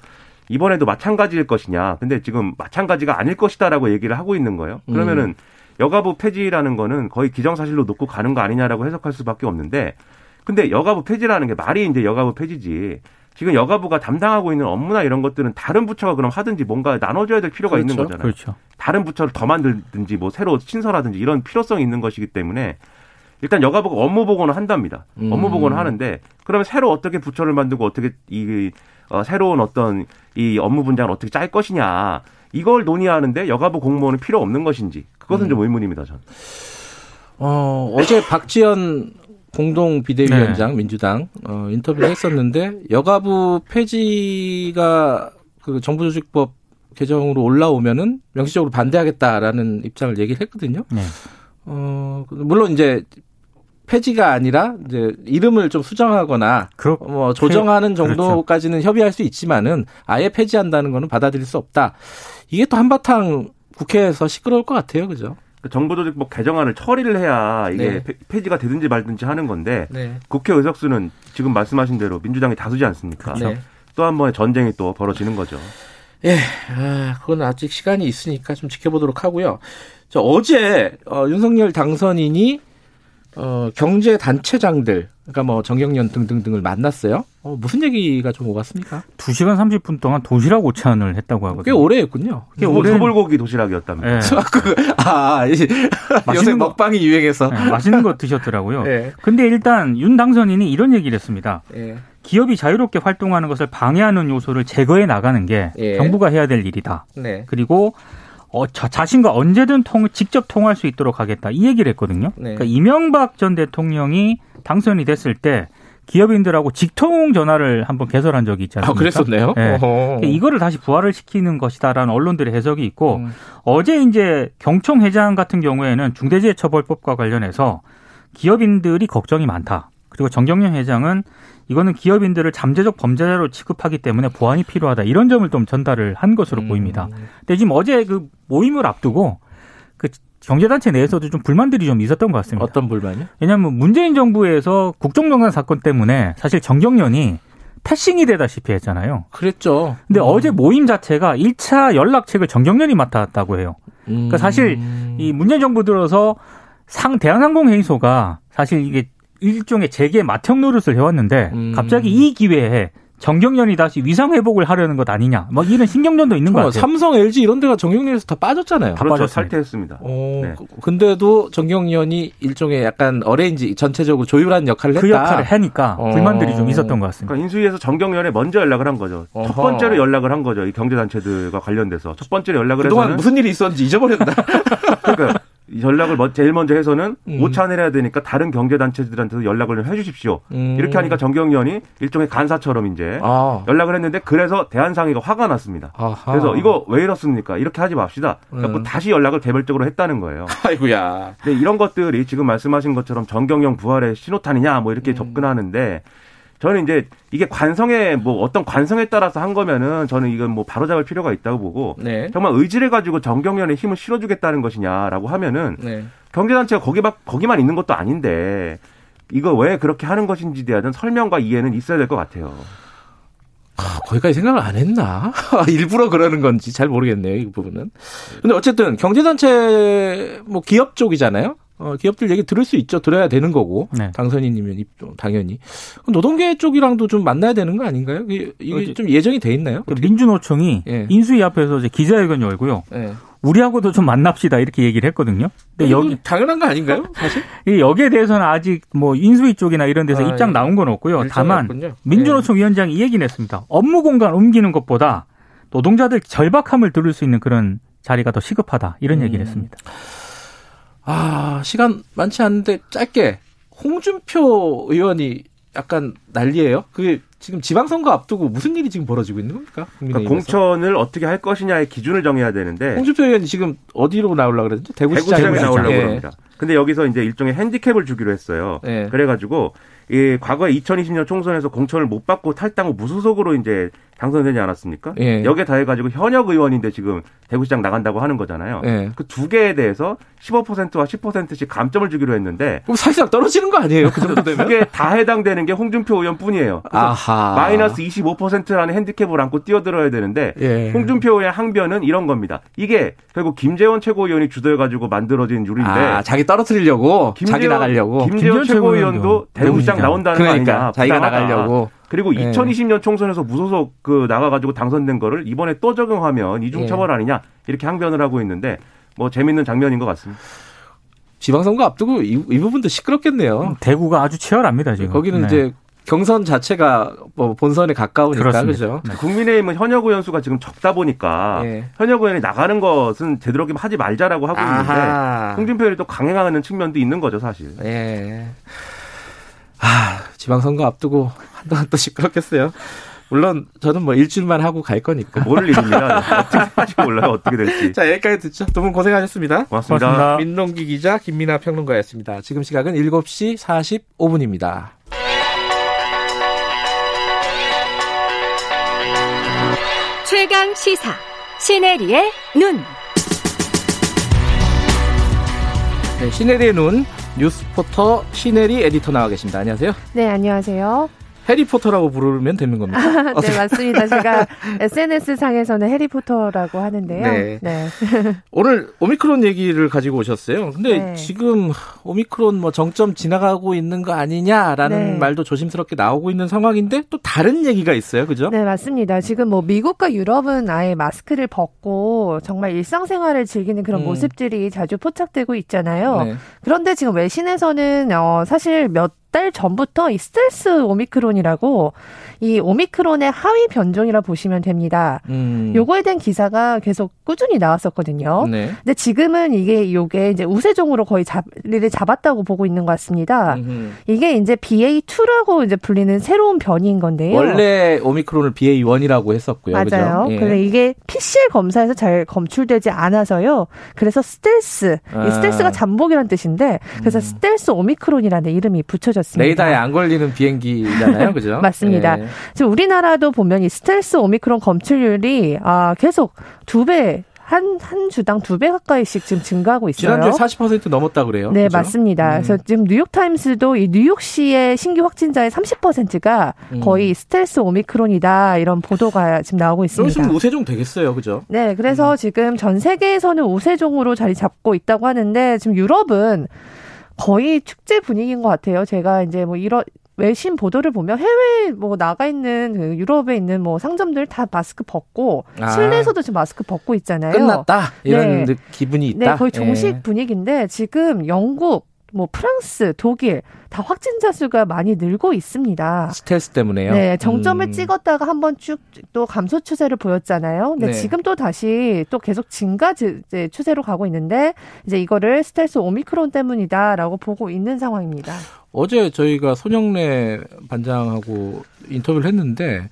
이번에도 마찬가지일 것이냐. 근데 지금 마찬가지가 아닐 것이다라고 얘기를 하고 있는 거예요. 그러면은 여가부 폐지라는 거는 거의 기정사실로 놓고 가는 거 아니냐라고 해석할 수밖에 없는데 근데 여가부 폐지라는 게 말이 이제 여가부 폐지지 지금 여가부가 담당하고 있는 업무나 이런 것들은 다른 부처가 그럼 하든지 뭔가 나눠줘야 될 필요가 그렇죠. 있는 거잖아요. 그렇죠. 다른 부처를 더 만들든지 뭐 새로 신설하든지 이런 필요성이 있는 것이기 때문에 일단 여가부가 업무 보고는 한답니다. 음. 업무 보고는 하는데 그러면 새로 어떻게 부처를 만들고 어떻게 이 어, 새로운 어떤 이 업무 분장을 어떻게 짤 것이냐 이걸 논의하는데 여가부 공무원은 필요 없는 것인지 그것은 음. 좀 의문입니다. 저는. 어, 어제 (laughs) 박지원 공동 비대위원장 네. 민주당 어, 인터뷰를 했었는데 여가부 폐지가 그 정부조직법 개정으로 올라오면은 명시적으로 반대하겠다라는 입장을 얘기를 했거든요. 네. 어, 물론 이제 폐지가 아니라 이제 이름을 좀 수정하거나 그렇 뭐 조정하는 그렇죠. 정도까지는 협의할 수 있지만은 아예 폐지한다는 거는 받아들일 수 없다. 이게 또 한바탕 국회에서 시끄러울 것 같아요. 그죠? 그 정부조직법 개정안을 처리를 해야 이게 네. 폐- 폐지가 되든지 말든지 하는 건데 네. 국회 의석수는 지금 말씀하신 대로 민주당이 다수지 않습니까? 네. 또한 번의 전쟁이 또 벌어지는 거죠. 예, 아, 그건 아직 시간이 있으니까 좀 지켜보도록 하고요. 저 어제 어, 윤석열 당선인이 어, 경제 단체장들, 그러니까 뭐 정경련 등등등을 만났어요. 어, 무슨 얘기가 좀 오갔습니까? 2시간 30분 동안 도시락 오찬을 했다고 꽤 하거든요. 오래 했군요. 꽤 소- 오래- 소불고기 도시락이었답니다. 예. 그, 아, 이- 요새 맛있는 거- 먹방이 유행해서. 예, 맛있는 거 드셨더라고요. 예. 근데 일단 윤 당선인이 이런 얘기를 했습니다. 예. 기업이 자유롭게 활동하는 것을 방해하는 요소를 제거해 나가는 게 예. 정부가 해야 될 일이다. 네. 그리고 어, 자, 자신과 언제든 통, 직접 통할 수 있도록 하겠다. 이 얘기를 했거든요. 네. 그러니까 이명박 전 대통령이 당선이 됐을 때 기업인들하고 직통 전화를 한번 개설한 적이 있지 아? 그랬었네요. 예. 어허. 그러니까 이거를 다시 부활을 시키는 것이다라는 언론들의 해석이 있고 음. 어제 이제 경총 회장 같은 경우에는 중대재해처벌법과 관련해서 기업인들이 걱정이 많다. 그리고 정경련 회장은 이거는 기업인들을 잠재적 범죄자로 취급하기 때문에 보완이 필요하다. 이런 점을 좀 전달을 한 것으로 음. 보입니다. 근데 지금 어제 그 모임을 앞두고 그 경제단체 내에서도 좀 불만들이 좀 있었던 것 같습니다. 어떤 불만이요? 왜냐하면 문재인 정부에서 국정농단 사건 때문에 사실 정경련이 패싱이 되다시피 했잖아요. 그랬죠. 근데 음. 어제 모임 자체가 1차 연락책을 정경련이 맡았다고 해요. 음. 그러니까 사실 이 문재인 정부 들어서 상 대한항공 회의소가 사실 이게 일종의 재계 맏형 노릇을 해왔는데 음. 갑자기 이 기회에 정경련이 다시 위상 회복을 하려는 것 아니냐. 막 이런 신경전도 있는 것 잠깐만, 같아요. 삼성, LG 이런 데가 정경련에서 다 빠졌잖아요. 다 그렇죠. 살퇴했습니다. 어, 네. 그- 근데도 정경련이 일종의 약간 어레인지 전체적으로 조율한 역할을 했다. 그 역할을 하니까 어. 불만들이 좀 있었던 것 같습니다. 그러니까 인수위에서 정경련에 먼저 연락을 한 거죠. 어허. 첫 번째로 연락을 한 거죠. 이 경제단체들과 관련돼서 첫 번째로 연락을 그동안 해서는 무슨 일이 있었는지 잊어버렸다. (laughs) 그러니까 이 연락을 먼- 제일 먼저 해서는 음. 오찬을 해야 되니까 다른 경제단체들한테도 연락을 좀 해주십시오. 음. 이렇게 하니까 정경련이 일종의 간사처럼 이제 아. 연락을 했는데 그래서 대한상의가 화가 났습니다. 아하. 그래서 이거 왜 이렇습니까? 이렇게 하지 맙시다. 음. 다시 연락을 개별적으로 했다는 거예요. 아이고야. 근데 이런 것들이 지금 말씀하신 것처럼 정경영 부활의 신호탄이냐 뭐 음. 이렇게 접근하는데 저는 이제 이게 관성에 뭐 어떤 관성에 따라서 한 거면은 저는 이건 뭐 바로잡을 필요가 있다고 보고 네. 정말 의지를 가지고 정경련의 힘을 실어주겠다는 것이냐라고 하면은 네. 경제단체가 거기만 거기만 있는 것도 아닌데 이거 왜 그렇게 하는 것인지에 대한 설명과 이해는 있어야 될 것 같아요. 아, 거기까지 생각을 안 했나? (laughs) 일부러 그러는 건지 잘 모르겠네요, 이 부분은. 근데 어쨌든 경제단체 뭐 기업 쪽이잖아요. 어, 기업들 얘기 들을 수 있죠. 들어야 되는 거고. 네. 당선인이면 입- 당연히. 노동계 쪽이랑도 좀 만나야 되는 거 아닌가요? 이게, 이게 좀 예정이 돼 있나요? 그 민주노총이 예. 인수위 앞에서 이제 기자회견 열고요. 예. 우리하고도 좀 만납시다 이렇게 얘기를 했거든요. 근데 여기 당연한 거 아닌가요? 사실? (laughs) 이 여기에 대해서는 아직 뭐 인수위 쪽이나 이런 데서 아, 입장 예. 나온 건 없고요. 다만 일정이었군요. 예. 민주노총 위원장이 이 얘기는 했습니다. 업무 공간 옮기는 것보다 노동자들 절박함을 들을 수 있는 그런 자리가 더 시급하다 이런 음. 얘기를 했습니다. 아, 시간 많지 않은데 짧게 홍준표 의원이 약간 난리예요. 그게 지금 지방선거 앞두고 무슨 일이 지금 벌어지고 있는 겁니까? 그러니까? 공천을 어떻게 할 것이냐의 기준을 정해야 되는데 홍준표 의원이 지금 어디로 나오려고 그랬죠? 대구시장에 대구시장에 나오려고 예. 합니다. 근데 여기서 이제 일종의 핸디캡을 주기로 했어요. 예. 그래가지고 이 과거에 2020년 총선에서 공천을 못 받고 탈당 후 무소속으로 이제 당선되지 않았습니까? 예. 여기에 더해가지고 현역 의원인데 지금 대구시장 나간다고 하는 거잖아요. 예. 그두 개에 대해서 15%와 10%씩 감점을 주기로 했는데 그럼 사실상 떨어지는 거 아니에요? 그 정도 되면? (laughs) 그게 다 해당되는 게 홍준표 의원뿐이에요. 아하. 마이너스 25%라는 핸디캡을 안고 뛰어들어야 되는데 예. 홍준표 의원의 항변은 이런 겁니다. 이게 결국 김재원 최고위원이 주도해 가지고 만들어진 룰인데 아, 자기 떨어뜨리려고 자기 나가려고 김재원 김재원 최고위원도 대구시장 나온다는 그러니까, 거 아니냐. 자기가 부당하다. 나가려고. 그리고 네. 2020년 총선에서 무소속 그 나가가지고 당선된 거를 이번에 또 적용하면 이중처벌 예. 아니냐 이렇게 항변을 하고 있는데 뭐 재밌는 장면인 것 같습니다. 지방선거 앞두고 이, 이 부분도 시끄럽겠네요. 대구가 아주 치열합니다 지금. 거기는 네. 이제 경선 자체가 뭐 본선에 가까우니까 그렇습니다. 그죠? 네. 국민의힘은 현역 의원 수가 지금 적다 보니까 예. 현역 의원이 나가는 것은 되도록이면 하지 말자라고 하고 있는데 아하. 홍준표 의원이 또 강행하는 측면도 있는 거죠 사실. 예. 아, 지방선거 앞두고 한동안 또 시끄럽겠어요. 물론 저는 뭐 일주일만 하고 갈 거니까. 모를 일입니다. 어떻게 할지 몰라요. 어떻게 될지. (laughs) 자, 여기까지 듣죠. 두 분 고생하셨습니다. 고맙습니다. 고맙습니다. 민동기 기자, 김민아 평론가였습니다. 지금 시각은 7시 45분입니다. 최강 시사 시네리의 눈. 네, 시네리의 눈 뉴스포터 시네리 에디터 나와 계십니다. 안녕하세요. 네, 안녕하세요. 해리포터라고 부르면 되는 겁니다. (laughs) 네, 맞습니다. 제가 SNS 상에서는 해리포터라고 하는데요. 네. 네. (laughs) 오늘 오미크론 얘기를 가지고 오셨어요. 근데 네. 지금 오미크론 뭐 정점 지나가고 있는 거 아니냐라는 네. 말도 조심스럽게 나오고 있는 상황인데 또 다른 얘기가 있어요. 그죠? 네, 맞습니다. 지금 뭐 미국과 유럽은 아예 마스크를 벗고 정말 일상생활을 즐기는 그런 음. 모습들이 자주 포착되고 있잖아요. 네. 그런데 지금 외신에서는 어 사실 몇 달 전부터 이 스텔스 오미크론이라고 이 오미크론의 하위 변종이라 보시면 됩니다. 음. 요거에 대한 기사가 계속 꾸준히 나왔었거든요. 네. 근데 지금은 이게 요게 이제 우세종으로 거의 자리를 잡았다고 보고 있는 것 같습니다. 음흠. 이게 이제 BA2라고 이제 불리는 새로운 변이인 건데요. 원래 오미크론을 BA1이라고 했었고요. 맞아요. 그죠? 예. 근데 이게 PCR 검사에서 잘 검출되지 않아서요. 그래서 스텔스, 아. 이 스텔스가 잠복이란 뜻인데, 그래서 스텔스 오미크론이라는 이름이 붙여졌 습니다. 레이더에 안 걸리는 비행기잖아요. (laughs) 그죠? 맞습니다. 예. 지금 우리나라도 보면 이 스텔스 오미크론 검출률이 아, 계속 두 배, 한, 한 주당 두 배 가까이씩 지금 증가하고 있어요. 지난주에 40% 넘었다 그래요. 네, 그죠? 맞습니다. 음. 그래서 지금 뉴욕타임스도 이 뉴욕시의 신규 확진자의 30%가 음. 거의 스텔스 오미크론이다 이런 보도가 지금 나오고 좀 있습니다. 있으면 우세종 되겠어요. 그죠? 네, 그래서 음. 지금 전 세계에서는 우세종으로 자리 잡고 있다고 하는데 지금 유럽은 거의 축제 분위기인 것 같아요. 제가 이제 뭐 이런 외신 보도를 보면 해외 뭐 나가 있는 그 유럽에 있는 뭐 상점들 다 마스크 벗고 아. 실내에서도 지금 마스크 벗고 있잖아요. 끝났다. 이런 네. 느- 기분이 있다. 네, 거의 종식 예. 분위기인데 지금 영국, 뭐 프랑스, 독일 다 확진자 수가 많이 늘고 있습니다. 스텔스 때문에요. 네, 정점을 음. 찍었다가 한 번 쭉 또 감소 추세를 보였잖아요. 근데 네. 지금 또 다시 또 계속 증가 추세로 가고 있는데 이제 이거를 스텔스 오미크론 때문이다라고 보고 있는 상황입니다. 어제 저희가 손영래 반장하고 인터뷰를 했는데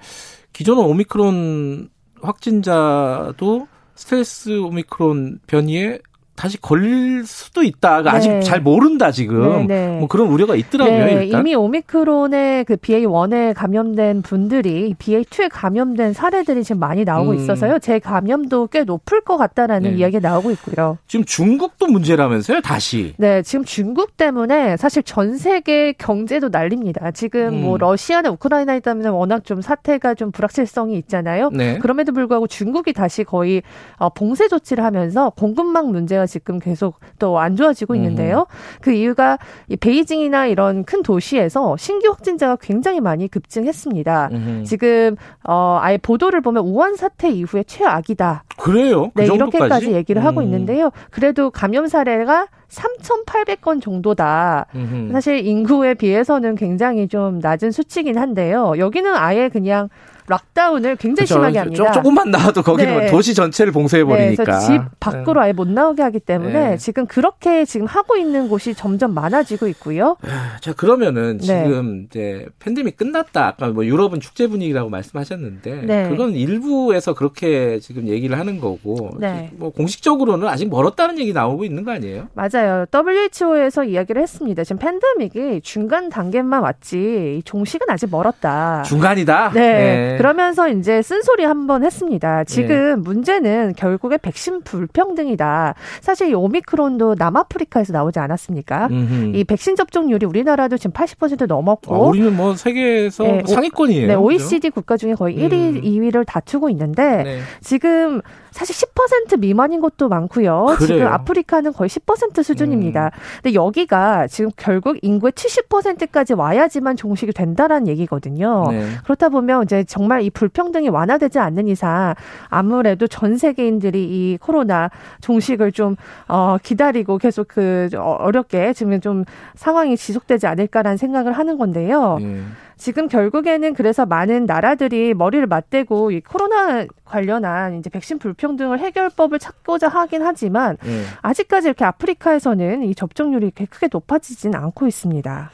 기존의 오미크론 확진자도 스텔스 오미크론 변이에 다시 걸릴 수도 있다. 네. 아직 잘 모른다 지금. 네, 네. 뭐 그런 우려가 있더라고요. 네, 일단. 이미 오미크론의 그 BA1에 감염된 분들이 BA2에 감염된 사례들이 지금 많이 나오고 음. 있어서요. 제 감염도 꽤 높을 것 같다라는 네. 이야기가 나오고 있고요. 지금 중국도 문제라면서요. 다시. 네, 지금 중국 때문에 사실 전 세계 경제도 난립니다. 지금 음. 뭐 러시아나 우크라이나 때문에 워낙 좀 사태가 좀 불확실성이 있잖아요. 네. 그럼에도 불구하고 중국이 다시 거의 어, 봉쇄 조치를 하면서 공급망 문제가 지금 계속 또 안 좋아지고 있는데요. 그 이유가 이 베이징이나 이런 큰 도시에서 신규 확진자가 굉장히 많이 급증했습니다. 음흠. 지금 어 아예 보도를 보면 우한 사태 이후에 최악이다. 그래요. 그 네, 정도까지? 이렇게까지 얘기를 하고 음. 있는데요. 그래도 감염 사례가 3,800건 정도다. 음흠. 사실 인구에 비해서는 굉장히 좀 낮은 수치긴 한데요. 여기는 아예 그냥 락다운을 굉장히 그쵸. 심하게 조- 합니다. 조금만 나와도 거기는 네. 도시 전체를 봉쇄해 네, 버리니까. 그래서 집 밖으로 아예 못 나오게 하기 때문에 네. 지금 그렇게 지금 하고 있는 곳이 점점 많아지고 있고요. 자 그러면은 네. 지금 이제 팬데믹 끝났다. 아까 뭐 유럽은 축제 분위기라고 말씀하셨는데 네. 그건 일부에서 그렇게 지금 얘기를 하는 거고 네. 뭐 공식적으로는 아직 멀었다는 얘기 나오고 있는 거 아니에요? 맞아요. WHO에서 이야기를 했습니다. 지금 팬데믹이 중간 단계만 왔지 이 종식은 아직 멀었다. 중간이다. 네. 네. 그러면서 이제 쓴소리 한번 했습니다. 지금 문제는 결국에 백신 불평등이다. 사실 이 오미크론도 남아프리카에서 나오지 않았습니까? 음흠. 이 백신 접종률이 우리나라도 지금 80% 넘었고 아, 우리는 뭐 세계에서 네, 상위권이에요. 네, 그죠? OECD 국가 중에 거의 1위, 음. 2위를 다투고 있는데 네. 지금 사실 10% 미만인 곳도 많고요. 지금 그래요. 음. 아프리카는 거의 10% 수준입니다. 근데 여기가 지금 결국 인구의 70%까지 와야지만 종식이 된다라는 얘기거든요. 네. 그렇다 보면 이제 정말 이 불평등이 완화되지 않는 이상 아무래도 전 세계인들이 이 코로나 종식을 좀 어, 기다리고 계속 그 어- 어렵게 지금 좀 상황이 지속되지 않을까라는 생각을 하는 건데요. 예. 지금 결국에는 그래서 많은 나라들이 머리를 맞대고 이 코로나 관련한 이제 백신 불평등을 해결법을 찾고자 하긴 하지만 예. 아직까지 이렇게 아프리카에서는 이 접종률이 이렇게 크게 높아지진 않고 있습니다.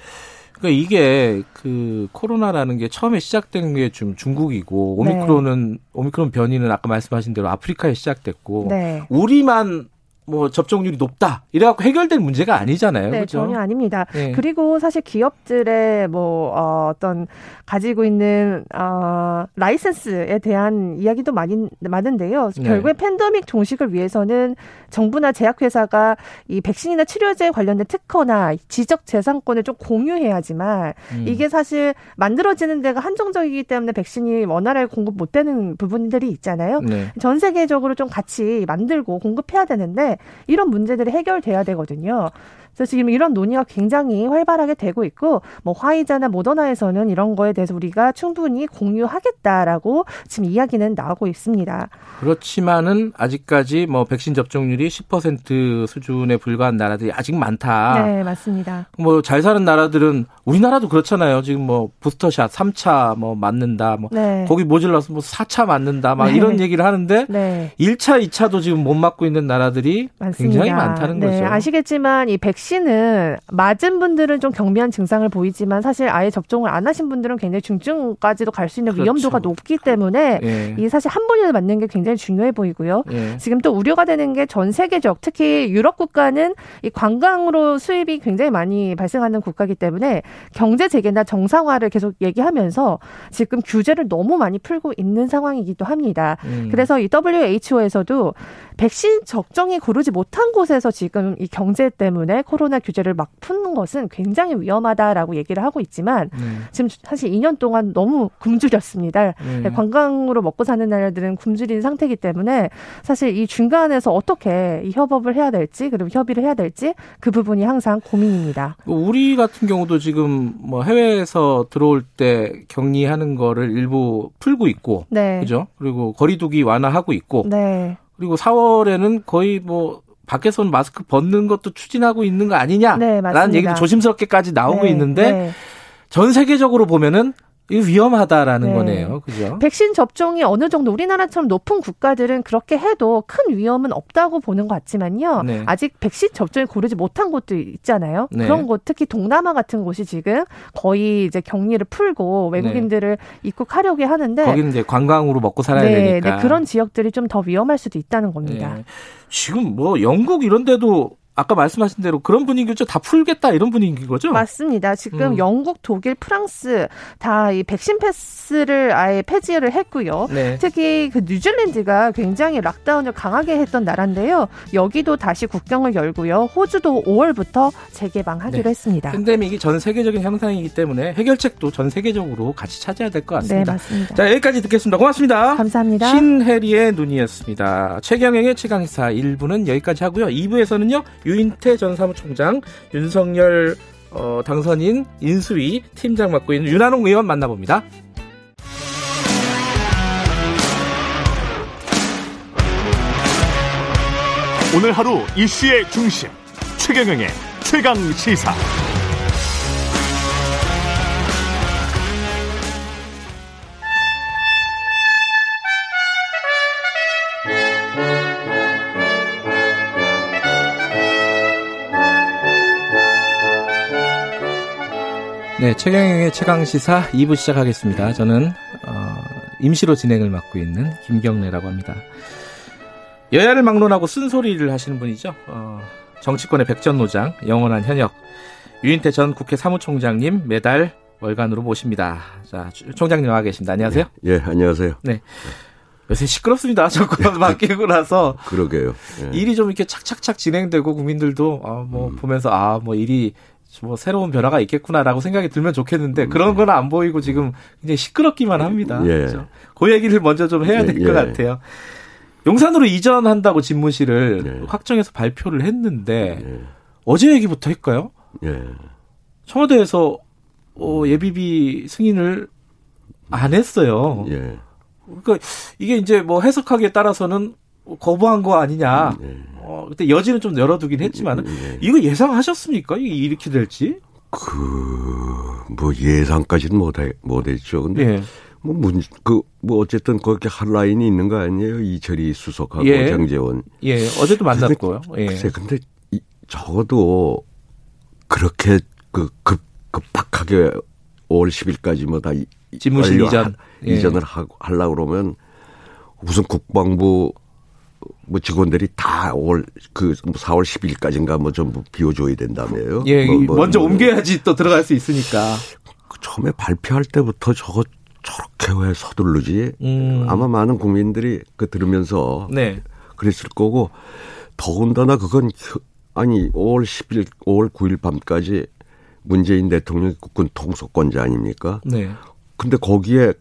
그러니까 이게 그 코로나라는 게 처음에 시작된 게 좀 중국이고 네. 오미크론은 오미크론 변이는 아까 말씀하신 대로 아프리카에 시작됐고 네. 우리만 뭐 접종률이 높다 이래갖고 해결될 문제가 아니잖아요. 네, 그죠? 전혀 아닙니다. 네. 그리고 사실 기업들의 뭐 어, 어떤 가지고 있는 어, 라이센스에 대한 이야기도 많이 많은데요. 네. 결국에 팬데믹 종식을 위해서는 정부나 제약회사가 이 백신이나 치료제 관련된 특허나 지적 재산권을 좀 공유해야지만 음. 이게 사실 만들어지는 데가 한정적이기 때문에 백신이 원활하게 공급 못 되는 부분들이 있잖아요. 네. 전 세계적으로 좀 같이 만들고 공급해야 되는데 이런 문제들이 해결돼야 되거든요. 그래서 지금 이런 논의가 굉장히 활발하게 되고 있고 뭐 화이자나 모더나에서는 이런 거에 대해서 우리가 충분히 공유하겠다라고 지금 이야기는 나오고 있습니다. 그렇지만은 아직까지 뭐 백신 접종률이 10% 수준에 불과한 나라들이 아직 많다. 네, 맞습니다. 뭐 잘 사는 나라들은 우리나라도 그렇잖아요. 지금 뭐 부스터샷 3차 뭐 맞는다. 뭐 네. 거기 모질라서 뭐 4차 맞는다. 막 네. 이런 얘기를 하는데 네. 1차, 2차도 지금 못 맞고 있는 나라들이 많습니다. 굉장히 많다는 네, 거죠. 아시겠지만 이 백신 은 맞은 분들은 좀 경미한 증상을 보이지만 사실 아예 접종을 안 하신 분들은 굉장히 중증까지도 갈 수 있는 그렇죠. 위험도가 높기 때문에 예. 이 사실 한 번이라도 맞는 게 굉장히 중요해 보이고요. 예. 지금 또 우려가 되는 게 전 세계적 특히 유럽 국가는 이 관광으로 수입이 굉장히 많이 발생하는 국가이기 때문에 경제 재개나 정상화를 계속 얘기하면서 지금 규제를 너무 많이 풀고 있는 상황이기도 합니다. 음. 그래서 이 WHO에서도 백신 적정이 고르지 못한 곳에서 지금 이 경제 때문에 코로나 규제를 막 푸는 것은 굉장히 위험하다라고 얘기를 하고 있지만 음. 지금 사실 2년 동안 너무 굶주렸습니다. 음. 네, 관광으로 먹고 사는 나라들은 굶주린 상태이기 때문에 사실 이 중간에서 어떻게 이 협업을 해야 될지 그리고 협의를 해야 될지 그 부분이 항상 고민입니다. 우리 같은 경우도 지금 뭐 해외에서 들어올 때 격리하는 거를 일부 풀고 있고 네. 그죠? 그리고 거리두기 완화하고 있고 네. 그리고 4월에는 거의 뭐 밖에서는 마스크 벗는 것도 추진하고 있는 거 아니냐라는 네. 얘기도 조심스럽게까지 나오고 네, 있는데 네. 전 세계적으로 보면은 이거 위험하다라는 네. 거네요. 그죠? 백신 접종이 어느 정도 우리나라처럼 높은 국가들은 그렇게 해도 큰 위험은 없다고 보는 것 같지만요. 네. 아직 백신 접종을 고르지 못한 곳도 있잖아요. 네. 그런 곳 특히 동남아 같은 곳이 지금 거의 이제 격리를 풀고 외국인들을 입국하려고 하는데 거기는 이제 관광으로 먹고 살아야 네, 되니까. 네, 그런 지역들이 좀 더 위험할 수도 있다는 겁니다. 예. 지금 뭐 영국 이런 데도 아까 말씀하신 대로 그런 분위기죠. 다 풀겠다 이런 분위기인 거죠? 맞습니다. 지금 음. 영국, 독일, 프랑스 다 이 백신 패스를 아예 폐지를 했고요. 네. 특히 그 뉴질랜드가 굉장히 락다운을 강하게 했던 나라인데요. 여기도 다시 국경을 열고요. 호주도 5월부터 재개방하기로 네. 했습니다. 팬데믹이 전 세계적인 현상이기 때문에 해결책도 전 세계적으로 같이 찾아야 될것 네, 같습니다. 맞습니다. 자, 여기까지 듣겠습니다. 고맙습니다. 감사합니다. 신혜리의 눈이었습니다. 최경영의 최강희사 1부는 여기까지 하고요. 2부에서는요. 유인태 전 사무총장, 윤석열 어, 당선인 인수위 팀장 맡고 있는 윤한홍 의원 만나봅니다. 오늘 하루 이슈의 중심 최경영의 최강 시사. 네, 최경영의 최강 시사 2부 시작하겠습니다. 저는 어, 임시로 진행을 맡고 있는 김경래라고 합니다. 여야를 막론하고 쓴소리를 하시는 분이죠. 어, 정치권의 백전노장, 영원한 현역 유인태 전 국회 사무총장님 매달 월간으로 모십니다. 자, 총장님 와 계십니다. 안녕하세요. 예, 안녕하세요. 네. 요새 시끄럽습니다. (laughs) 정권 바뀌고 나서 그러게요. 예. 일이 좀 이렇게 착착착 진행되고 국민들도 아, 뭐 음. 보면서 아, 뭐 일이 뭐 새로운 변화가 있겠구나라고 생각이 들면 좋겠는데 그런 건 안 보이고 지금 굉장히 시끄럽기만 합니다. 예. 그렇죠? 그 얘기를 먼저 좀 해야 될것 예, 예. 같아요. 용산으로 이전한다고 집무실을 예. 확정해서 발표를 했는데 예. 어제 얘기부터 할까요? 예. 청와대에서 어, 예비비 승인을 안 했어요. 예. 그러니까 이게 이제 뭐 해석하기에 따라서는 거부한 거 아니냐. 예. 어, 그때 여지는 좀 열어두긴 했지만은 예. 이거 예상하셨습니까? 이게 이렇게 될지? 그, 뭐 예상까지는 못해, 못했죠. 근데 예. 뭐 문, 그, 뭐 어쨌든 그렇게 한 라인이 있는 거 아니에요? 이철이 수석하고 예. 장재원. 예. 어제도 만났고요. 예. 글쎄, 근데 이, 적어도 그렇게 그 급, 급박하게 5월 10일까지 뭐다 집무실 이전. 예. 이전을 하고 하려고 그러면 우선 국방부 뭐 직원들이 다 5월 그 4월 10일까지인가 뭐 전부 비워줘야 된다며요. 예. 뭐, 뭐, 먼저 뭐. 옮겨야지 또 들어갈 수 있으니까. 그 처음에 발표할 때부터 저거 저렇게 왜 서두르지? 음. 아마 많은 국민들이 그 들으면서 네. 그랬을 거고 더군다나 그건 혀- 아니 5월 10일, 5월 9일 밤까지 문재인 대통령이 국군 통수권자 아닙니까? 네. 근데 거기에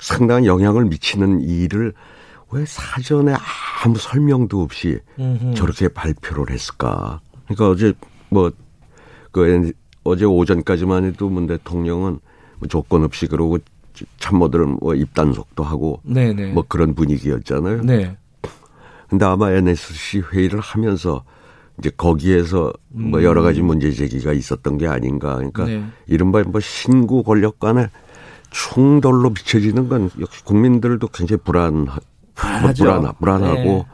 상당한 영향을 미치는 일을 왜 사전에 아무 설명도 없이 음흠. 저렇게 발표를 했을까? 그러니까 어제 뭐 그 어제 오전까지만 해도 문 대통령은 뭐 조건 없이 그러고 참모들은 뭐 입단속도 하고 네네. 뭐 그런 분위기였잖아요. 네. 근데 아마 NSC 회의를 하면서 이제 거기에서 뭐 여러 가지 문제 제기가 있었던 게 아닌가. 그러니까 음. 네. 이른바 뭐 신구 권력 간의 충돌로 비춰지는 건 역시 국민들도 굉장히 불안, 뭐 불안하죠. 불안, 불안하고 네.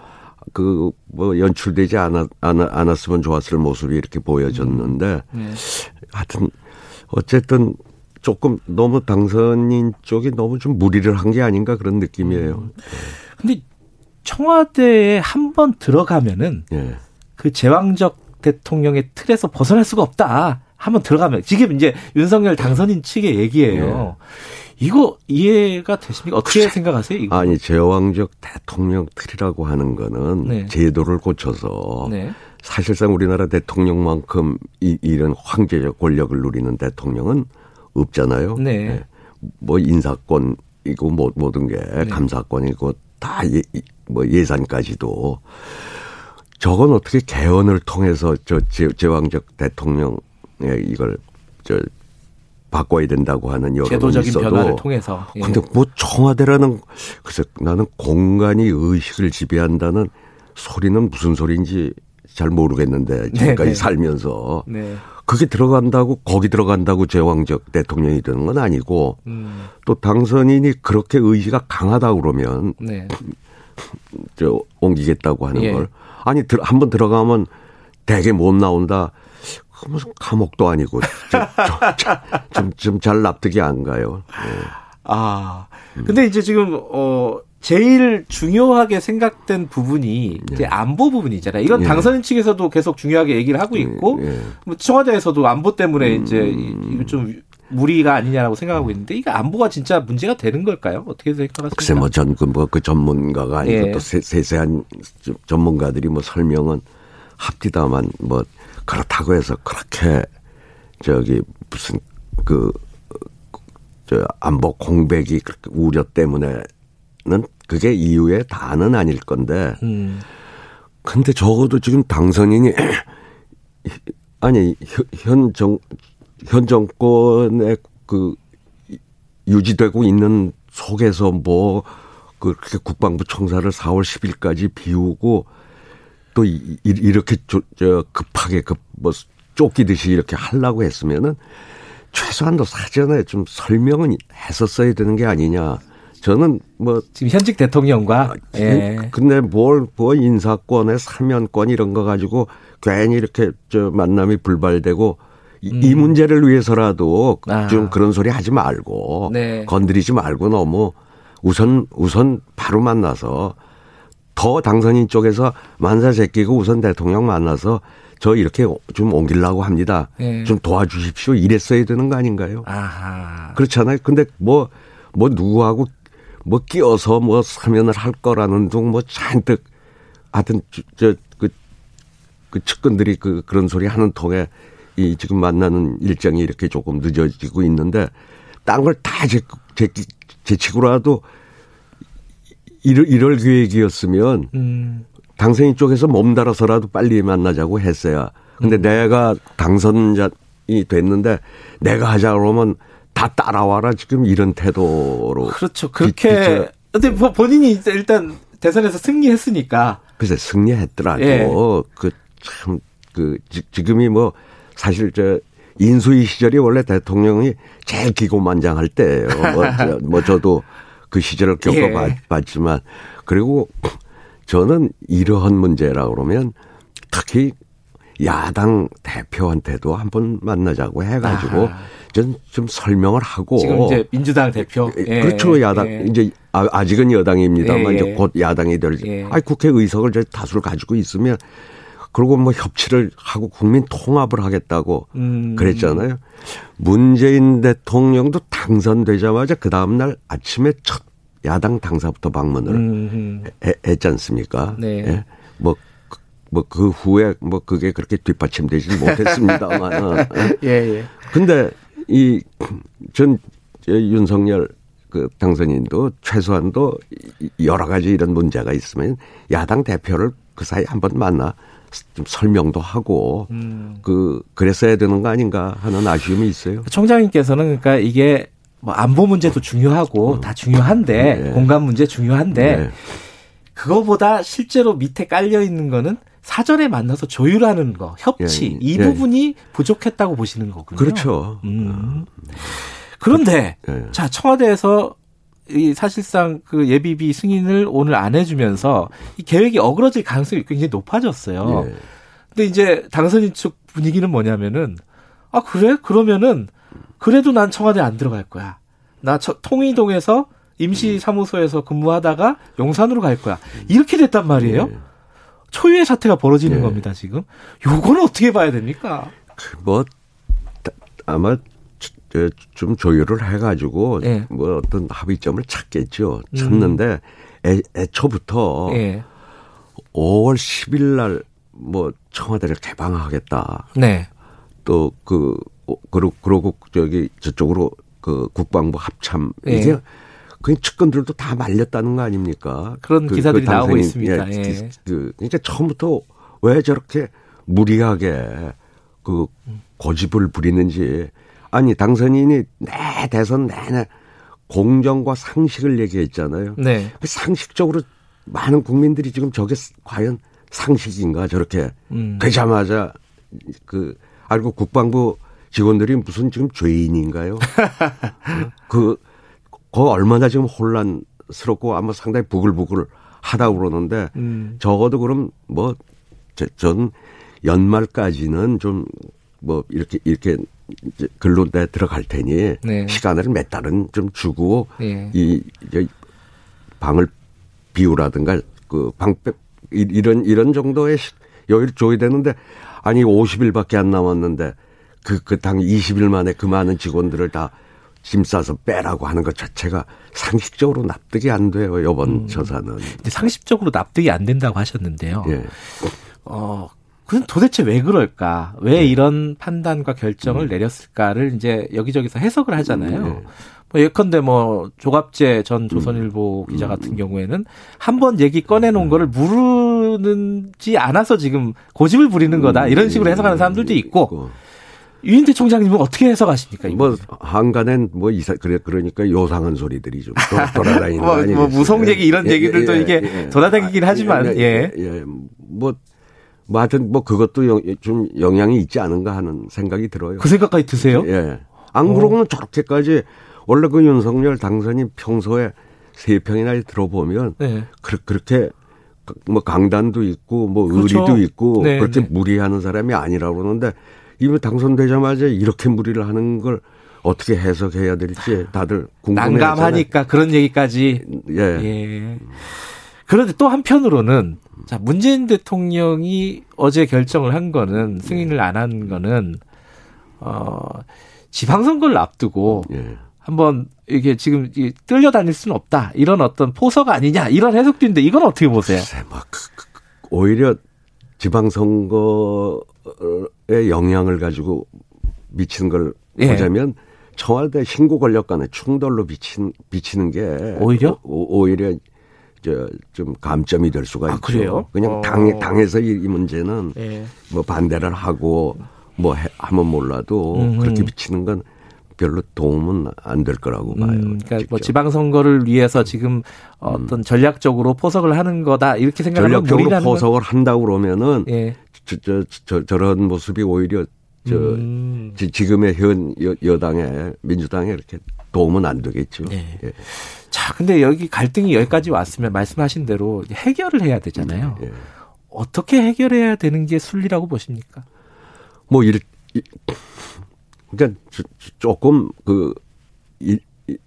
그뭐 연출되지 않았, 않았, 않았으면 좋았을 모습이 이렇게 보여졌는데 네. 하여튼 어쨌든 조금 너무 당선인 쪽이 너무 좀 무리를 한 게 아닌가 그런 느낌이에요. 근데 청와대에 한 번 들어가면은 예. 그 제왕적 대통령의 틀에서 벗어날 수가 없다. 한번 들어가면 지금 이제 윤석열 당선인 측의 얘기예요. 이거 이해가 되십니까? 어떻게 생각하세요? 이거? 아니 제왕적 대통령 틀이라고 하는 거는 네. 제도를 고쳐서 네. 사실상 우리나라 대통령만큼 이, 이런 황제적 권력을 누리는 대통령은 없잖아요. 네. 뭐 인사권이고 뭐 모든 게 감사권이고 다 예, 이- 뭐 예산까지도 저건 어떻게 개헌을 통해서 저 제, 제왕적 대통령의 이걸 저 바꿔야 된다고 하는 여론이 제도적인 있어도 변화를 통해서. 예. 근데 뭐 청와대라는 글쎄 나는 공간이 의식을 지배한다는 소리는 무슨 소리인지 잘 모르겠는데 지금까지 네. 살면서 네. 그게 들어간다고 거기 들어간다고 제왕적 대통령이 되는 건 아니고 음, 또 당선인이 그렇게 의지가 강하다 그러면 네. 저 옮기겠다고 하는 예. 걸 아니 한 번 들어가면 대개 못 나온다. 그 무슨 감옥도 아니고 좀좀 잘 납득이 안 가요. 예. 아. 근데 이제 지금 어 제일 중요하게 생각된 부분이 이제 안보 부분이잖아요. 이건 예. 당선인 측에서도 계속 중요하게 얘기를 하고 있고 예. 뭐 청와대에서도 안보 때문에 이제 이- 이거 좀 무리가 아니냐라고 생각하고 있는데 이거 안보가 진짜 문제가 되는 걸까요? 어떻게 생각하십니까? 글쎄 뭐 전그 뭐 그 전문가가 아니고 예. 또 세, 세세한 좀 전문가들이 뭐 설명은 합디다만 뭐 그렇다고 해서 그렇게 저기 무슨 그 저 안보 공백이 그렇게 우려 때문에는 그게 이유의 다는 아닐 건데. 음, 근데 적어도 지금 당선인이 (clears throat) 아니 현정 현 정권의 그 유지되고 있는 속에서 뭐 그렇게 국방부 청사를 4월 10일까지 비우고 또 이, 이- 이렇게 저, 저 급하게 급뭐 쫓기듯이 이렇게 하려고 했으면은 최소한 도 사전에 좀 설명은 했었어야 되는 게 아니냐. 저는 뭐 지금 현직 대통령과 예. 근데 뭘, 뭐 인사권에 사면권 이런 거 가지고 괜히 이렇게 저 만남이 불발되고 이, 이 문제를 위해서라도 음. 아. 좀 그런 소리 하지 말고 네. 건드리지 말고 너무 우선 우선 바로 만나서 더 당선인 쪽에서 만사 제끼고 우선 대통령 만나서 저 이렇게 좀 옮기려고 합니다. 예. 좀 도와주십시오. 이랬어야 되는 거 아닌가요? 아하. 그렇잖아요. 근데 뭐, 뭐 누구하고 뭐 끼어서 뭐 사면을 할 거라는 둥 뭐 잔뜩 하여튼 저, 그, 그 측근들이 그, 그런 소리 하는 통에 이 지금 만나는 일정이 이렇게 조금 늦어지고 있는데 딴 걸 다 제, 제, 제치고라도 이럴, 이럴 계획이었으면 음. 당선인 쪽에서 몸달아서라도 빨리 만나자고 했어야. 근데 내가 당선자 이 됐는데 내가 하자 그러면 다 따라와라 지금 이런 태도로. 그렇죠. 기- 그렇게. 기차- 근데 뭐 본인이 일단 대선에서 승리했으니까. 글쎄 승리했더라도 예. 그참그 지금이 뭐 사실 저 인수위 시절이 원래 대통령이 제일 기고만장할 때예요. 뭐, 저, 뭐 저도 그 시절을 예. 겪어봤지만 그리고 저는 이러한 문제라 그러면 특히 야당 대표한테도 한번 만나자고 해가지고 아하. 전좀 설명을 하고 지금 이제 민주당 대표. 예. 그렇죠 야당 예. 이제 아- 아직은 여당입니다만 예, 이제 예. 곧 야당이 될 예. 아니 국회 의석을 이제 다수를 가지고 있으면 그리고 뭐 협치를 하고 국민 통합을 하겠다고 음. 그랬잖아요. 문재인 대통령도 당선되자마자 그 다음 날 아침에 첫 야당 당사부터 방문을 음. 해- 했지 않습니까? 네. 예? 뭐, 그- 뭐, 그 후에 뭐 그게 그렇게 뒷받침되지 못했습니다만. (laughs) 예, 예. 근데 이, 전 윤석열 그 당선인도 최소한도 이- 여러 가지 이런 문제가 있으면 야당 대표를 그 사이 한번 만나 좀 설명도 하고 음. 그 그랬어야 되는 거 아닌가 하는 아쉬움이 있어요. 총장님께서는 그러니까 이게 뭐 안보 문제도 중요하고 다 중요한데 네. 공간 문제 중요한데 네. 그거보다 실제로 밑에 깔려 있는 거는 사전에 만나서 조율하는 거, 협치 예, 이 예. 부분이 부족했다고 보시는 거군요. 그렇죠. 음. 그런데 예. 자 청와대에서 이 사실상 그 예비비 승인을 오늘 안 해주면서 이 계획이 어그러질 가능성이 굉장히 높아졌어요. 예. 근데 이제 당선인 측 분위기는 뭐냐면은 아 그래 그러면은 그래도 난 청와대 안 들어갈 거야. 나 저- 통이동에서 임시 사무소에서 근무하다가 용산으로 갈 거야. 이렇게 됐단 말이에요. 예. 초유의 사태가 벌어지는 예. 겁니다 지금. 요거는 어떻게 봐야 됩니까? 뭐 다- 아마 저- 좀 조율을 해가지고 예. 뭐 어떤 합의점을 찾겠죠. 찾는데 애, 애초부터 예. 5월 10일 날 뭐 청와대를 개방하겠다. 네. 또그 그러고 그러고 저기 저쪽으로 그 국방부 합참 예. 이게 그 측근들도 다 말렸다는 거 아닙니까? 그런 기사들이 나오고 당선인, 있습니다. 예. 그 그러니까 처음부터 왜 저렇게 무리하게 그 고집을 부리는지 아니 당선인이 내 대선 내내 공정과 상식을 얘기했잖아요. 네. 그 상식적으로 많은 국민들이 지금 저게 과연 상식인가 저렇게 음. 되자마자 그 알고 국방부 직원들이 무슨 지금 죄인인가요? (laughs) 그, 그 얼마나 지금 혼란스럽고 아마 상당히 부글부글 하다고 그러는데 음. 적어도 그럼 뭐, 저- 전 연말까지는 좀 뭐 이렇게, 이렇게 이제 근로 내 들어갈 테니 네. 시간을 몇 달은 좀 주고 예. 이, 이제 방을 비우라든가 그 방빼 이- 이런 이런 정도의 시- 여유를 줘야 되는데 아니 50일밖에 안 남았는데 그그당 20일 만에 그 많은 직원들을 다 짐 싸서 빼라고 하는 것 자체가 상식적으로 납득이 안 돼요 이번 처사는 이제 상식적으로 납득이 안 된다고 하셨는데요. 예 어, 그건 도대체 왜 그럴까? 왜 네. 이런 판단과 결정을 음. 내렸을까를 이제 여기저기서 해석을 하잖아요. 네. 뭐 예컨대 뭐 조갑재 전 조선일보 음. 기자 같은 경우에는 한 번 얘기 꺼내놓은 거를 모르는지 않아서 지금 고집을 부리는 거다 이런 식으로 해석하는 사람들도 있고 유인태 총장님은 어떻게 해석하십니까? 이 뭐? 한간엔 뭐 이사 그래 그러니까 요상한 소리들이 좀 도- (laughs) 돌아다니는 뭐, 거뭐 아니겠어요? 무속 얘기 이런 예, 얘기들도 이게 돌아다니긴 하지만, 예. 예. 뭐, 뭐 하여튼 뭐 그것도 영, 좀 영향이 있지 않은가 하는 생각이 들어요. 그 생각까지 드세요? 예. 안 그러고는 저렇게까지 원래 그 윤석열 당선인 평소에 세 평이나 들어보면 네. 그, 그렇게 뭐 강단도 있고 뭐 그렇죠. 의리도 있고 네, 그렇게 네. 무리하는 사람이 아니라고 그러는데 이미 당선되자마자 이렇게 무리를 하는 걸 어떻게 해석해야 될지 다들 궁금해하잖아요. 난감하니까 그런 얘기까지 예. 예. 그런데 또 한편으로는 자 문재인 대통령이 어제 결정을 한 거는 승인을 안 한 거는 어 지방선거를 앞두고 예. 한번 이게 지금 이 끌려 다닐 수는 없다 이런 어떤 포서가 아니냐 이런 해석도 있는데 이건 어떻게 보세요? 글쎄, 뭐, 그, 그, 그, 오히려 지방선거의 영향을 가지고 미치는 걸 예. 보자면 청와대 신고 권력 간의 충돌로 비친, 비치는 게 오히려? 오, 오히려 저, 좀 감점이 될 수가 아, 있죠. 그래요? 그냥 어. 당, 당에서 이, 이 문제는 예. 뭐 반대를 하고 뭐 해, 하면 몰라도 음흠. 그렇게 비치는 건 별로 도움은 안 될 거라고 봐요. 음, 그러니까 뭐 직접. 지방 선거를 위해서 지금 어떤 전략적으로 포석을 하는 거다 이렇게 생각하면 전략적으로 무리라는 건- 포석을 한다고 그러면은 예. 저, 저, 저, 저런 모습이 오히려 저 음. 지- 지금의 현 여, 여당에 민주당에 이렇게 도움은 안 되겠죠. 네. 예. 자, 근데 여기 갈등이 여기까지 왔으면 말씀하신 대로 해결을 해야 되잖아요. 예. 어떻게 해결해야 되는 게 순리라고 보십니까? 뭐 일, 일 그러니까 조- 조금 그 일,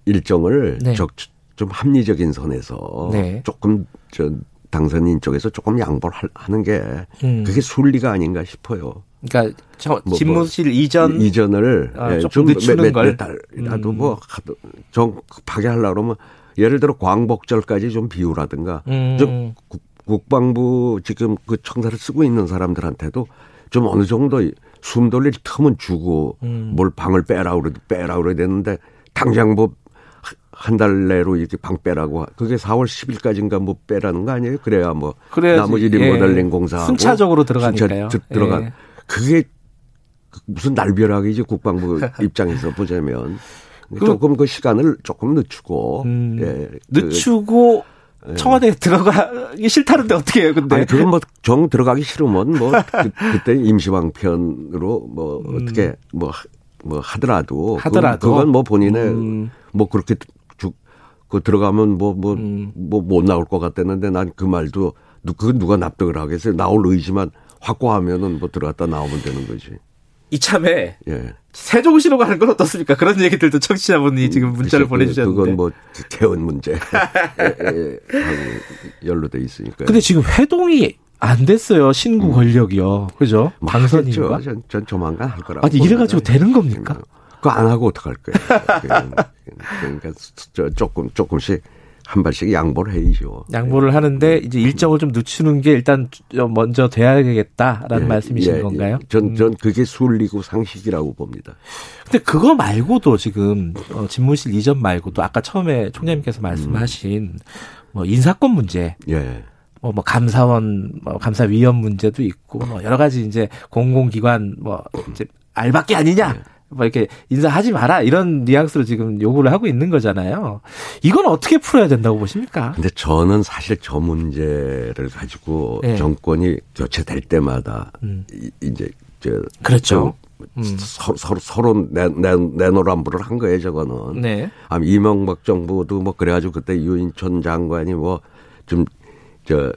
일정을 네. 적, 좀 합리적인 선에서 네. 조금 저 당선인 쪽에서 조금 양보를 할- 하는 게 음. 그게 순리가 아닌가 싶어요. 그러니까 저 뭐, 집무실 이전 이- 이전을 아, 예, 조금 좀 늦추는 몇, 걸? 몇 달이라도 음. 뭐 하도 정 급하게 하려고 그러면 예를 들어 광복절까지 좀 비우라든가 음. 좀 국, 국방부 지금 그 청사를 쓰고 있는 사람들한테도 좀 어느 정도 숨 돌릴 틈은 주고 음. 뭘 방을 빼라 그래도 빼라 그래야 되는데 당장 뭐 한달 내로 이렇게 방 빼라고 하- 그게 4월 10일까지인가 뭐 빼라는 거 아니에요? 그래야 뭐 그래야지. 나머지 예. 리모델링 공사하고 순차적으로 들어가니까요. 순차 들어가 예. 그게 그 무슨 날벼락이지 국방부 (laughs) 입장에서 보자면 그- 조금 그 시간을 조금 늦추고 음, 예, 그- 늦추고 청와대에 들어가기 싫다는데 어떻게 해요, 근데? 아니 그건 뭐 (laughs) 정 들어가기 싫으면 뭐 그, 때 임시방편으로 뭐 어떻게 뭐 뭐 하더라도 음. 하더라도. 그건, 그건 뭐 본인의 음. 뭐 그렇게 주, 그 들어가면 뭐 뭐 음. 뭐못 나올 것 같았는데 난 그 말도 누, 그 누가 납득을 하겠어요 나올 의지만 확고하면은 뭐 들어갔다 나오면 되는 거지 이참에 예 세종시로 가는 건 어떻습니까? 그런 얘기들도 청취자분이 지금 문자를 글쎄, 그- 보내주셨는데. 그건 뭐 개헌 문제 (laughs) 예, 하고 연루돼 있으니까 근데 지금 회동이 안 됐어요. 신구 권력이요. 그죠? 뭐 당선인과. 전, 전 조만간 할 거라고. 아니, 이래 가지고 되는 겁니까? 그거 안 하고 어떡할 거예요. (laughs) 그러니까 저 조금, 조금씩 한 발씩 양보를 해야죠. 양보를 하는데 이제 일정을 좀 늦추는 게 일단 좀 먼저 돼야겠다라는 예, 말씀이신 예, 건가요? 예. 전, 음. 전 그게 순리고 상식이라고 봅니다. 근데 그거 말고도 지금 어, 집무실 이전 말고도 아까 처음에 총장님께서 말씀하신 뭐 인사권 문제, 예. 뭐, 뭐 감사원, 뭐 감사위원 문제도 있고 뭐 여러 가지 이제 공공기관 뭐 이제 알밖에 아니냐. 뭐 이렇게 인사하지 마라 이런 뉘앙스로 지금 요구를 하고 있는 거잖아요. 이건 어떻게 풀어야 된다고 보십니까? 근데 저는 사실 저 문제를 가지고 예. 정권이 교체될 때마다 음. 이- 이제 저 그렇죠. 좀 서로 서로 서로 내, 내, 내노란부를 한 거예요, 저거는. 네. 아, 이명박 정부도 뭐 그래가지고 그때 유인촌 장관이 뭐 좀 저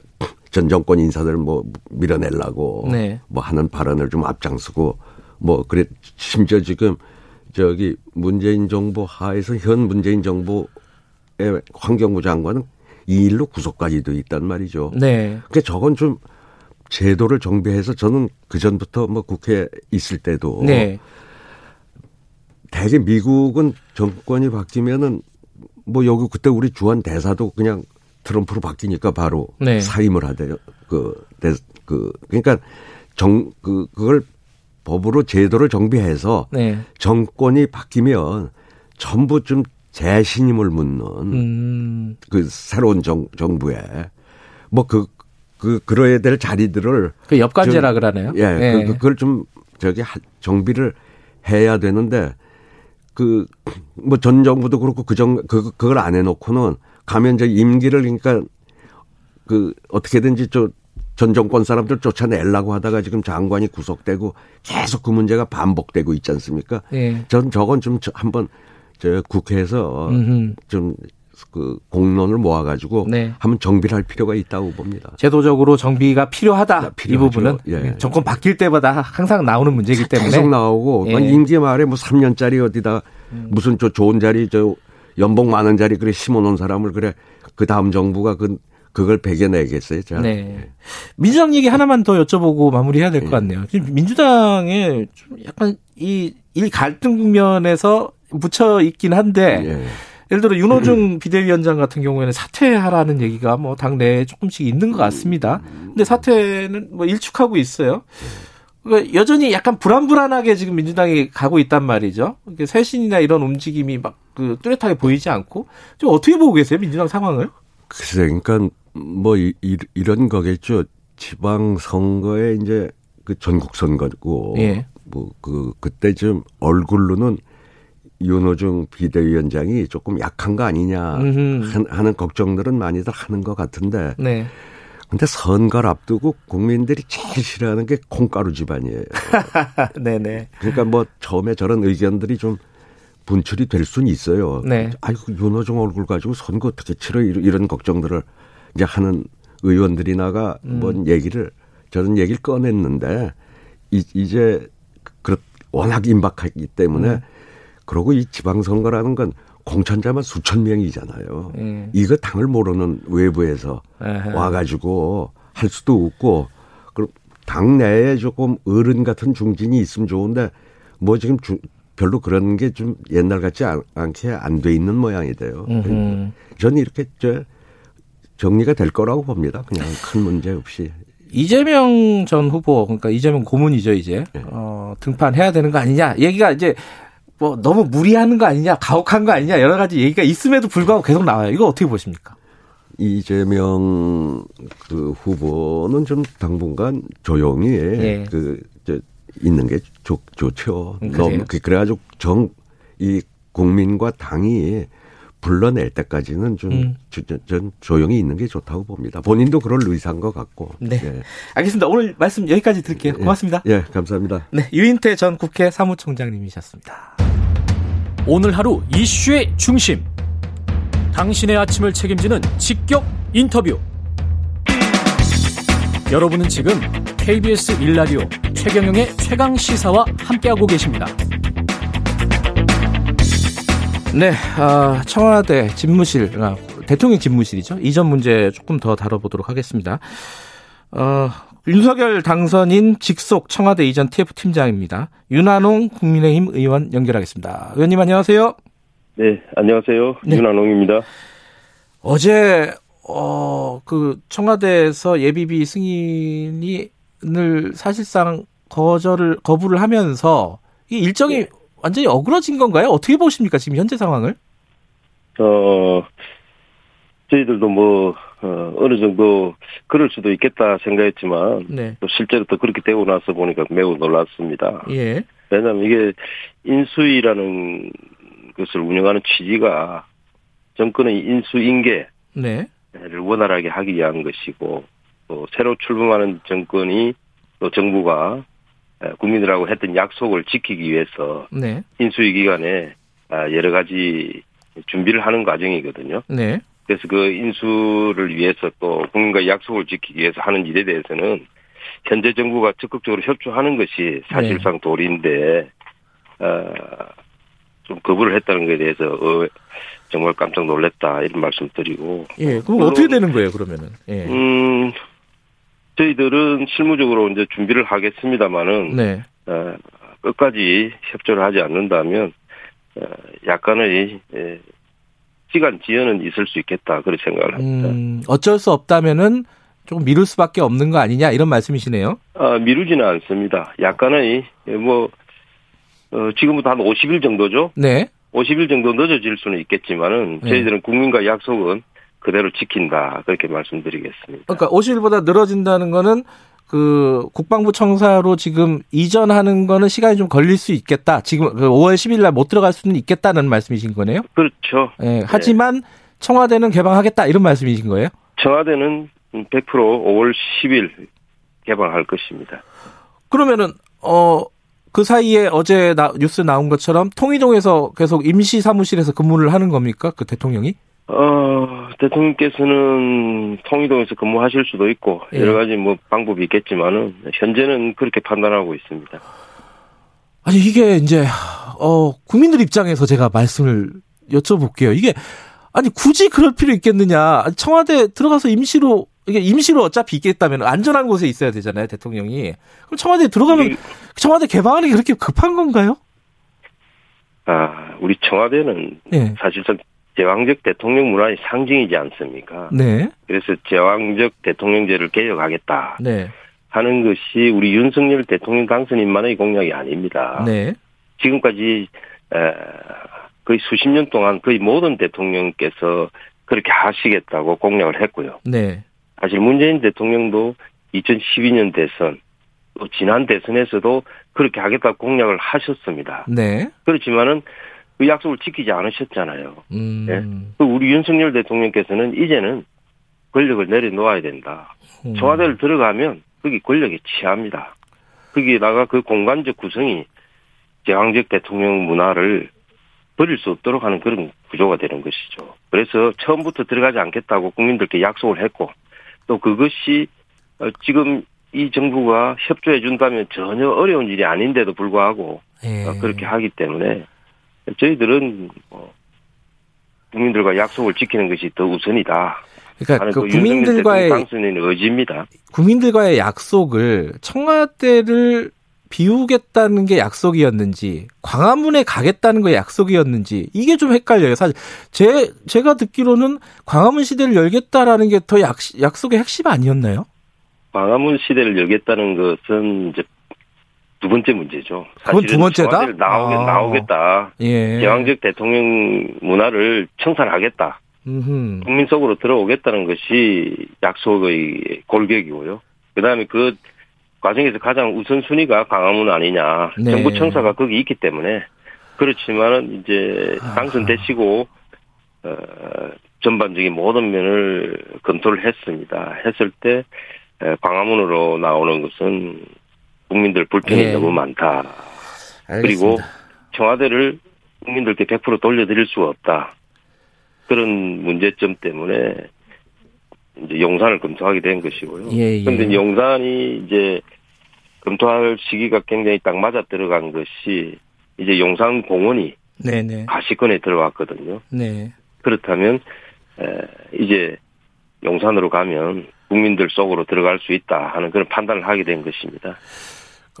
전 정권 인사들 뭐 밀어내려고 네. 뭐 하는 발언을 좀 앞장서고 뭐 그래 심지어 지금 저기 문재인 정부 하에서 현 문재인 정부의 환경부 장관은 이 일로 구속까지 돼 있단 말이죠. 네. 그러니까 저건 좀 제도를 정비해서 저는 그 전부터 뭐 국회에 있을 때도 네. 대개 미국은 정권이 바뀌면은 뭐 여기 그때 우리 주한 대사도 그냥 트럼프로 바뀌니까 바로 네. 사임을 하대요. 그, 대, 그, 그러니까 정, 그, 그걸 법으로 제도를 정비해서 네. 정권이 바뀌면 전부 좀 재신임을 묻는 음. 그 새로운 정, 정부에 뭐 그, 그, 그러야 될 자리들을 그 좀- 그러네요. 예, 예. 그, 그걸 좀 저기 하- 정비를 해야 되는데 그 뭐 전 정부도 그렇고 그정 그 그걸 안 해놓고는 가면 저 임기를 그러니까 그 어떻게든지 저 전 정권 사람들 쫓아내려고 하다가 지금 장관이 구속되고 계속 그 문제가 반복되고 있지 않습니까? 예. 전 저건 좀 저- 한번 저 국회에서. 좀 그 공론을 모아가지고 네. 한번 정비를 할 필요가 있다고 봅니다. 제도적으로 정비가 필요하다. 아, 이 필요하죠. 부분은 예. 정권 바뀔 때마다 항상 나오는 문제이기 때문에 계속 나오고 예. 뭐 임기 말에 뭐 3년짜리 어디다 무슨 저 좋은 자리 저 연봉 많은 자리 그래 심어놓은 사람을 그래 그 다음 정부가 그, 그걸 배겨내겠어요. 자. 네. 민주당 얘기 하나만 더 여쭤보고 마무리해야 될 것 같네요. 지금 민주당에 좀 약간 이, 이 갈등 국면에서 묻혀 있긴 한데 예. 예를 들어 윤호중 (clears throat) 비대위원장 같은 경우에는 사퇴하라는 얘기가 뭐 당내에 조금씩 있는 것 같습니다. 근데 사퇴는 뭐 일축하고 있어요. 그러니까 여전히 약간 불안불안하게 지금 민주당이 가고 있단 말이죠. 이게 쇄신이나 이런 움직임이 막 그 뚜렷하게 보이지 않고 좀 어떻게 보고 계세요 민주당 상황을? 글쎄, 그러니까 뭐 이, 이, 이런 거겠죠. 지방 선거에 이제 그 전국 선거고 예. 뭐그 그때 좀 얼굴로는 윤호중 비대위원장이 조금 약한 거 아니냐 음흠. 한- 하는 걱정들은 많이들 하는 것 같은데 네. 근데 선거를 앞두고 국민들이 제일 싫어하는 게 콩가루 집안이에요. 네네. (laughs) 그러니까 뭐 처음에 저런 의견들이 좀 분출이 될 수는 있어요. 네. 아이고 윤호중 얼굴 가지고 선거 어떻게 치러 이런 걱정들을 이제 하는 의원들이나가 음. 뭔 얘기를 저런 얘기를 꺼냈는데 이, 이제 그 워낙 임박하기 때문에 음. 그러고 이 지방선거라는 건 공천자만 수천 명이잖아요. 예. 이거 당을 모르는 외부에서 아하. 와가지고 할 수도 없고 그럼 당 내에 조금 어른 같은 중진이 있으면 좋은데 뭐 지금 주- 별로 그런 게 좀 옛날 같지 않, 않게 안 돼 있는 모양이 돼요. 음흠. 저는 이렇게 저 정리가 될 거라고 봅니다. 그냥 큰 문제 없이. 이재명 전 후보, 그러니까 이재명 고문이죠, 이제. 네. 어, 등판해야 되는 거 아니냐. 얘기가 이제 뭐 너무 무리하는 거 아니냐, 가혹한 거 아니냐, 여러 가지 얘기가 있음에도 불구하고 계속 나와요. 이거 어떻게 보십니까? 이재명 그 후보는 좀 당분간 조용히 예. 그저 있는 게 좋, 좋죠. 음, 그래요? 너무 그- 그래가지고 정 이 국민과 당이 불러낼 때까지는 좀 음. 저- 저- 전 조용히 있는 게 좋다고 봅니다. 본인도 그럴 의사인 것 같고. 네. 예. 알겠습니다. 오늘 말씀 여기까지 드릴게요. 고맙습니다. 예, 감사합니다. 네, 유인태 전 국회 사무총장님이셨습니다. 오늘 하루 이슈의 중심. 당신의 아침을 책임지는 직격 인터뷰. 여러분은 지금 KBS 일라디오 최경영의 최강 시사와 함께하고 계십니다. 네, 아, 청와대 집무실, 아, 대통령 집무실이죠. 이전 문제 조금 더 다뤄보도록 하겠습니다. 어, 윤석열 당선인 직속 청와대 이전 TF 팀장입니다. 윤한홍 국민의힘 의원 연결하겠습니다. 의원님 안녕하세요. 네, 안녕하세요. 네. 윤한홍입니다. 어제 어, 그 청와대에서 예비비 승인이 늘 사실상 거절을 거부를 하면서 이 일정이 완전히 어그러진 건가요? 어떻게 보십니까 지금 현재 상황을? 어, 저희들도 뭐, 어, 어느 정도 그럴 수도 있겠다 생각했지만, 네. 또 실제로 또 그렇게 되고 나서 보니까 매우 놀랐습니다. 예. 왜냐하면 이게 인수위라는 것을 운영하는 취지가 정권의 인수인계를 네. 원활하게 하기 위한 것이고, 또 새로 출범하는 정권이 또 정부가 에, 국민들하고 했던 약속을 지키기 위해서 네. 인수위 기간에 아, 여러 가지 준비를 하는 과정이거든요. 네. 그래서 그 인수를 위해서 또 국민과 약속을 지키기 위해서 하는 일에 대해서는 현재 정부가 적극적으로 협조하는 것이 사실상 네. 도리인데 어, 좀 거부를 했다는 것에 대해서 어, 정말 깜짝 놀랐다 이런 말씀 드리고 예. 그럼 어떻게 되는 거예요, 그러면은? 예. 음 저희들은 실무적으로 이제 준비를 하겠습니다마는 네. 어, 끝까지 협조를 하지 않는다면 어, 약간의 예, 시간 지연은 있을 수 있겠다 그렇게 생각을 합니다. 음, 어쩔 수 없다면은 조금 미룰 수밖에 없는 거 아니냐 이런 말씀이시네요. 아, 미루지는 않습니다. 약간의 예, 뭐 어, 지금부터 한 50일 정도죠. 네. 50일 정도 늦어질 수는 있겠지만은 네. 저희들은 국민과 약속은 그대로 지킨다 그렇게 말씀드리겠습니다. 그러니까 50일보다 늘어진다는 거는 그 국방부 청사로 지금 이전하는 거는 시간이 좀 걸릴 수 있겠다. 지금 그 5월 10일 날 못 들어갈 수는 있겠다는 말씀이신 거네요. 그렇죠. 예. 하지만 청와대는 개방하겠다 이런 말씀이신 거예요. 청와대는 100% 5월 10일 개방할 것입니다. 그러면은 어 그 사이에 어제 나, 뉴스 나온 것처럼 통이동에서 계속 임시 사무실에서 근무를 하는 겁니까? 그 대통령이? 어, 대통령께서는 통이동에서 근무하실 수도 있고 예. 여러 가지 뭐 방법이 있겠지만은 현재는 그렇게 판단하고 있습니다. 아니 이게 이제 어 국민들 입장에서 제가 말씀을 여쭤볼게요. 이게 아니 굳이 그럴 필요 있겠느냐? 청와대 들어가서 임시로 이게 임시로 어차피 있겠다면 안전한 곳에 있어야 되잖아요, 대통령이. 그럼 청와대 에 들어가면 청와대 개방하는 게 그렇게 급한 건가요? 아, 우리 청와대는 네. 사실상 제왕적 대통령 문화의 상징이지 않습니까? 네. 그래서 제왕적 대통령제를 개혁하겠다 네. 하는 것이 우리 윤석열 대통령 당선인만의 공약이 아닙니다. 네. 지금까지 에, 거의 수십 년 동안 거의 모든 대통령께서 그렇게 하시겠다고 공약을 했고요. 네. 사실 문재인 대통령도 2012년 대선 또 지난 대선에서도 그렇게 하겠다고 공약을 하셨습니다. 네. 그렇지만은 그 약속을 지키지 않으셨잖아요. 음. 예? 그 우리 윤석열 대통령께서는 이제는 권력을 내려놓아야 된다. 음. 청와대를 들어가면 거기 권력이 취합니다. 거기에다가 그 공간적 구성이 제왕적 대통령 문화를 버릴 수 없도록 하는 그런 구조가 되는 것이죠. 그래서 처음부터 들어가지 않겠다고 국민들께 약속을 했고 또 그것이 어, 지금 이 정부가 협조해 준다면 전혀 어려운 일이 아닌데도 불구하고 예. 어, 그렇게 하기 때문에 저희들은 뭐 국민들과 약속을 지키는 것이 더 우선이다. 그러니까 그그 국민들과의 당선인의 의지입니다. 국민들과의 약속을 청와대를 비우겠다는 게 약속이었는지 광화문에 가겠다는 게 약속이었는지 이게 좀 헷갈려요. 사실 제 제가 듣기로는 광화문 시대를 열겠다라는 게 더 약속의 핵심 아니었나요? 광화문 시대를 열겠다는 것은 이제 두 번째 문제죠. 그건 두 번째다? 나오게, 아. 나오겠다. 예. 제왕적 대통령 문화를 청산하겠다. 음흠. 국민 속으로 들어오겠다는 것이 약속의 골격이고요. 그 다음에 그 과정에서 가장 우선순위가 광화문 아니냐. 네. 정부 청사가 거기 있기 때문에. 그렇지만은 이제 당선되시고, 어, 전반적인 모든 면을 검토를 했습니다. 했을 때, 에, 광화문으로 나오는 것은 국민들 불편이 예. 너무 많다. 알겠습니다. 그리고 청와대를 국민들께 100% 돌려드릴 수가 없다. 그런 문제점 때문에 이제 용산을 검토하게 된 것이고요. 예, 예. 그런데 용산이 이제 검토할 시기가 굉장히 딱 맞아 들어간 것이 이제 용산 공원이 네네. 가시권에 들어왔거든요. 네. 그렇다면 에, 이제 용산으로 가면 국민들 속으로 들어갈 수 있다 하는 그런 판단을 하게 된 것입니다.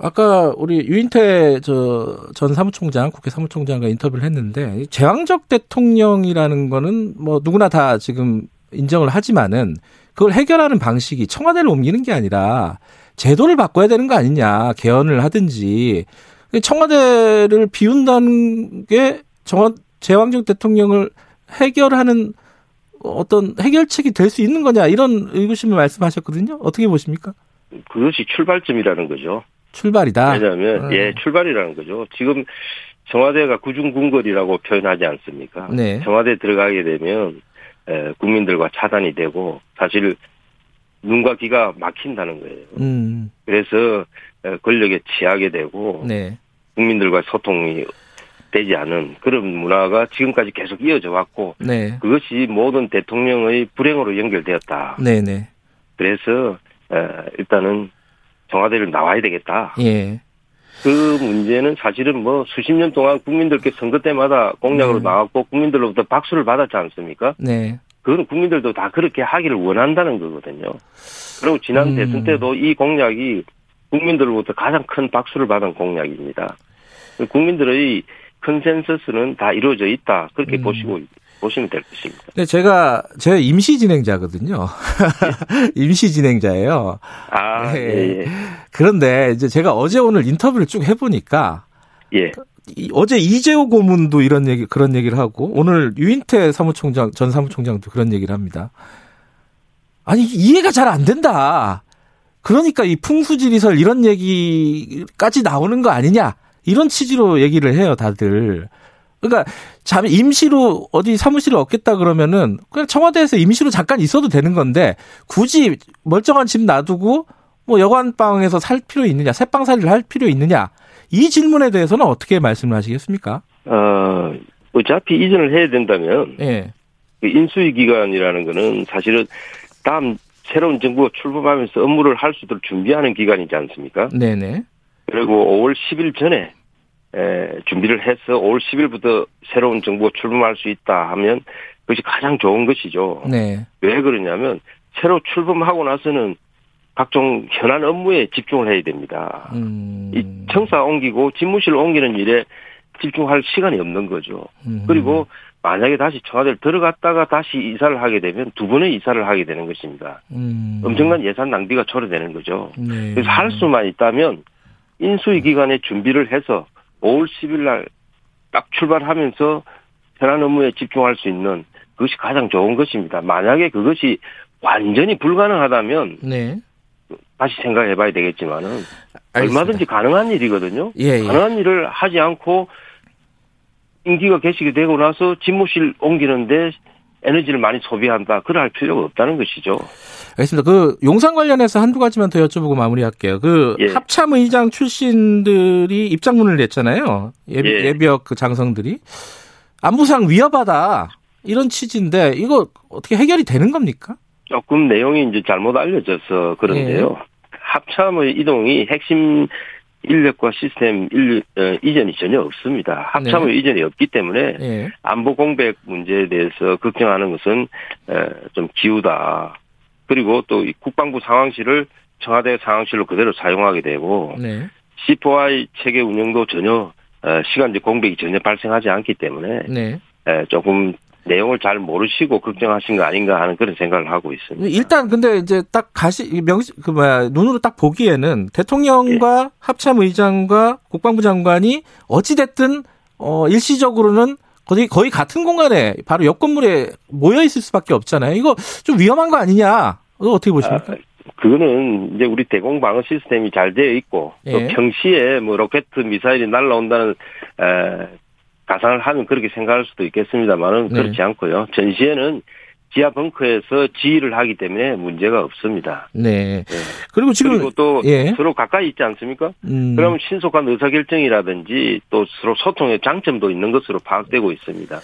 아까 우리 유인태 저 전 사무총장 국회 사무총장과 인터뷰를 했는데 이 제왕적 대통령이라는 거는 뭐 누구나 다 지금 인정을 하지만은 그걸 해결하는 방식이 청와대를 옮기는 게 아니라 제도를 바꿔야 되는 거 아니냐 개헌을 하든지 청와대를 비운다는 게 정원 제왕적 대통령을 해결하는 어떤 해결책이 될 수 있는 거냐 이런 의구심을 말씀하셨거든요. 어떻게 보십니까? 그것이 출발점이라는 거죠. 출발이다. 왜냐하면 음. 예 출발이라는 거죠. 지금 청와대가 구중궁궐이라고 표현하지 않습니까? 네. 청와대 들어가게 되면 에, 국민들과 차단이 되고 사실 눈과 귀가 막힌다는 거예요. 음. 그래서 에, 권력에 취하게 되고 네. 국민들과 소통이 되지 않은 그런 문화가 지금까지 계속 이어져 왔고 네. 그것이 모든 대통령의 불행으로 연결되었다. 네, 네. 그래서 에, 일단은 청와대를 나와야 되겠다. 예. 그 문제는 사실은 뭐 수십 년 동안 국민들께 선거 때마다 공약으로 네. 나왔고 국민들로부터 박수를 받았지 않습니까? 네. 그건 국민들도 다 그렇게 하기를 원한다는 거거든요. 그리고 지난 음. 대선 때도 이 공약이 국민들로부터 가장 큰 박수를 받은 공약입니다. 국민들의 컨센서스는 다 이루어져 있다. 그렇게 음. 보시고 보시면 될 것입니다. 근데 제가 제가 임시 진행자거든요. (laughs) 임시 진행자예요. 아, 예. 예, 예. 그런데 이제 제가 어제 오늘 인터뷰를 쭉 해보니까 예. 이- 어제 이재호 고문도 이런 얘기 그런 얘기를 하고 오늘 유인태 사무총장 전 사무총장도 그런 얘기를 합니다. 아니 이해가 잘 안 된다. 그러니까 이 풍수지리설 이런 얘기까지 나오는 거 아니냐 이런 취지로 얘기를 해요 다들. 그러니까 잠 임시로 어디 사무실을 얻겠다 그러면은 그냥 청와대에서 임시로 잠깐 있어도 되는 건데 굳이 멀쩡한 집 놔두고 뭐 여관방에서 살 필요 있느냐 새방살이를 할 필요 있느냐 이 질문에 대해서는 어떻게 말씀을 하시겠습니까? 어, 어차피 이전을 해야 된다면 예. 그 인수위 기간이라는 거는 사실은 다음 새로운 정부가 출범하면서 업무를 할 수 있도록 준비하는 기간이지 않습니까? 네네. 그리고 5월 10일 전에 에, 준비를 해서 5월 10일부터 새로운 정부가 출범할 수 있다 하면 그것이 가장 좋은 것이죠. 네. 왜 그러냐면 새로 출범하고 나서는 각종 현안 업무에 집중을 해야 됩니다. 음. 이 청사 옮기고 집무실 옮기는 일에 집중할 시간이 없는 거죠. 음. 그리고 만약에 다시 청와대를 들어갔다가 다시 이사를 하게 되면 두 번의 이사를 하게 되는 것입니다. 음. 엄청난 예산 낭비가 초래되는 거죠. 네. 그래서 할 수만 있다면 인수위 기간에 준비를 해서 5월 10일 날 딱 출발하면서 현안 업무에 집중할 수 있는 그것이 가장 좋은 것입니다. 만약에 그것이 완전히 불가능하다면 네. 다시 생각해 봐야 되겠지만은 알겠습니다. 얼마든지 가능한 일이거든요. 예, 예. 가능한 일을 하지 않고 임기가 개시게 되고 나서 집무실 옮기는데 에너지를 많이 소비한다. 그럴 필요가 없다는 것이죠. 알겠습니다. 그 용산 관련해서 한두 가지만 더 여쭤보고 마무리할게요. 그 예. 합참 의장 출신들이 입장문을 냈잖아요. 예, 예. 예비역 그 장성들이 안보상 위협하다 이런 취지인데 이거 어떻게 해결이 되는 겁니까? 조금 내용이 이제 잘못 알려져서 그런데요. 예. 합참의 이동이 핵심 인력과 시스템 일, 어, 이전이 전혀 없습니다. 합참의 네. 이전이 없기 때문에 예. 안보 공백 문제에 대해서 걱정하는 것은 에, 좀 기우다. 그리고 또이 국방부 상황실을 청와대 상황실로 그대로 사용하게 되고 네. C4I 체계 운영도 전혀 어, 시간적 공백이 전혀 발생하지 않기 때문에 네. 에, 조금 내용을 잘 모르시고 걱정하신 거 아닌가 하는 그런 생각을 하고 있습니다. 일단 근데 이제 딱 가시 명시 그 뭐야 눈으로 딱 보기에는 대통령과 예. 합참 의장과 국방부 장관이 어찌 됐든 어 일시적으로는 거의 거의 같은 공간에 바로 옆 건물에 모여 있을 수밖에 없잖아요. 이거 좀 위험한 거 아니냐? 이거 어떻게 보십니까? 아, 그거는 이제 우리 대공 방어 시스템이 잘 되어 있고 예. 또 평시에 뭐 로켓 미사일이 날라온다는 에, 가상을 하면 그렇게 생각할 수도 있겠습니다만은 네. 그렇지 않고요. 전시에는 지하 벙커에서 지휘를 하기 때문에 문제가 없습니다. 네. 예. 그리고 지금 그리고 또 예. 서로 가까이 있지 않습니까? 음, 그러면 신속한 의사결정이라든지 또 서로 소통의 장점도 있는 것으로 파악되고 있습니다.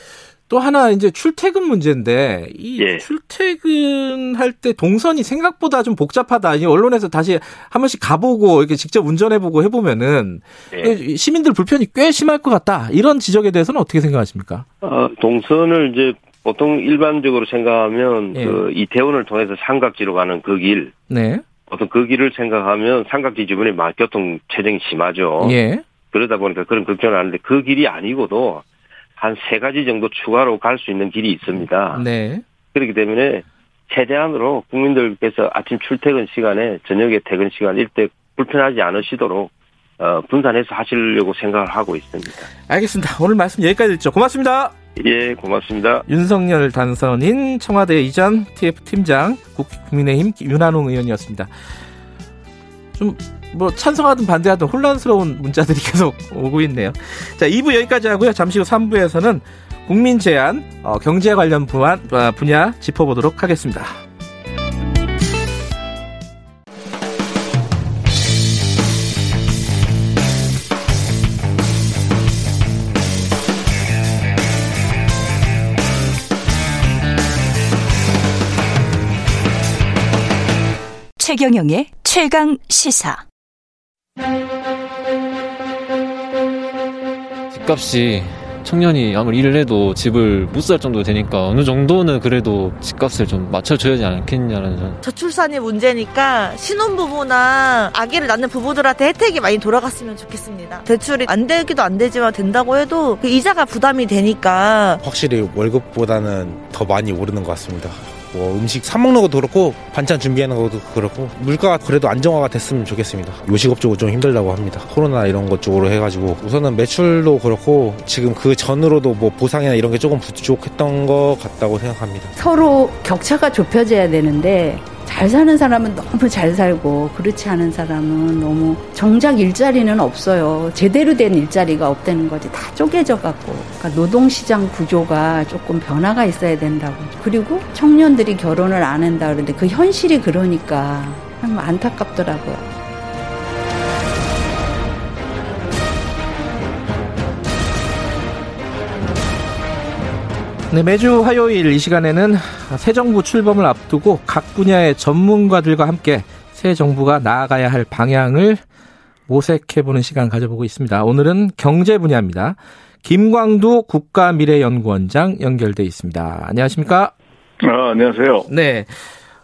또 하나 이제 출퇴근 문제인데 이 예. 출퇴근할 때 동선이 생각보다 좀 복잡하다. 이 언론에서 다시 한 번씩 가보고 이렇게 직접 운전해보고 해보면은 예. 시민들 불편이 꽤 심할 것 같다. 이런 지적에 대해서는 어떻게 생각하십니까? 어, 동선을 이제 보통 일반적으로 생각하면 예. 그 이태원을 통해서 삼각지로 가는 그 길, 네. 보통 그 길을 생각하면 삼각지 주변에 막 교통 체증이 심하죠. 예. 그러다 보니까 그런 걱정을 하는데 그 길이 아니고도 한 세 가지 정도 추가로 갈 수 있는 길이 있습니다. 네. 그렇기 때문에 최대한으로 국민들께서 아침 출퇴근 시간에 저녁에 퇴근 시간 일대 불편하지 않으시도록 어, 분산해서 하시려고 생각을 하고 있습니다. 알겠습니다. 오늘 말씀 여기까지 듣죠. 고맙습니다. 예, 고맙습니다. 윤석열 단선인 청와대 이전 TF 팀장 국- 국민의힘 윤한홍 의원이었습니다. 좀 뭐 찬성하든 반대하든 혼란스러운 문자들이 계속 오고 있네요. 자, 2부 여기까지 하고요. 잠시 후 3부에서는 국민 제안 어, 경제 관련 부안- 어, 분야 짚어보도록 하겠습니다. 최경영의 최강 시사. 집값이 청년이 아무리 일을 해도 집을 못 살 정도 되니까 어느 정도는 그래도 집값을 좀 맞춰줘야지 않겠냐는 전 저출산이 문제니까 신혼부부나 아기를 낳는 부부들한테 혜택이 많이 돌아갔으면 좋겠습니다. 대출이 안 되기도 안 되지만 된다고 해도 그 이자가 부담이 되니까 확실히 월급보다는 더 많이 오르는 것 같습니다. 뭐 음식 사 먹는 것도 그렇고 반찬 준비하는 것도 그렇고 물가가 그래도 안정화가 됐으면 좋겠습니다. 요식업 쪽은 좀 힘들다고 합니다. 코로나 이런 것 쪽으로 해가지고 우선은 매출도 그렇고 지금 그 전으로도 뭐 보상이나 이런 게 조금 부족했던 것 같다고 생각합니다. 서로 격차가 좁혀져야 되는데 잘 사는 사람은 너무 잘 살고 그렇지 않은 사람은 너무 정작 일자리는 없어요. 제대로 된 일자리가 없다는 거지. 다 쪼개져 갖고. 그러니까 노동시장 구조가 조금 변화가 있어야 된다고. 그리고 청년들이 결혼을 안 한다 그러는데 그 현실이 그러니까 참 안타깝더라고요. 네, 매주 화요일 이 시간에는 새 정부 출범을 앞두고 각 분야의 전문가들과 함께 새 정부가 나아가야 할 방향을 모색해보는 시간 가져보고 있습니다. 오늘은 경제 분야입니다. 김광두 국가미래연구원장 연결돼 있습니다. 안녕하십니까? 아, 안녕하세요. 네.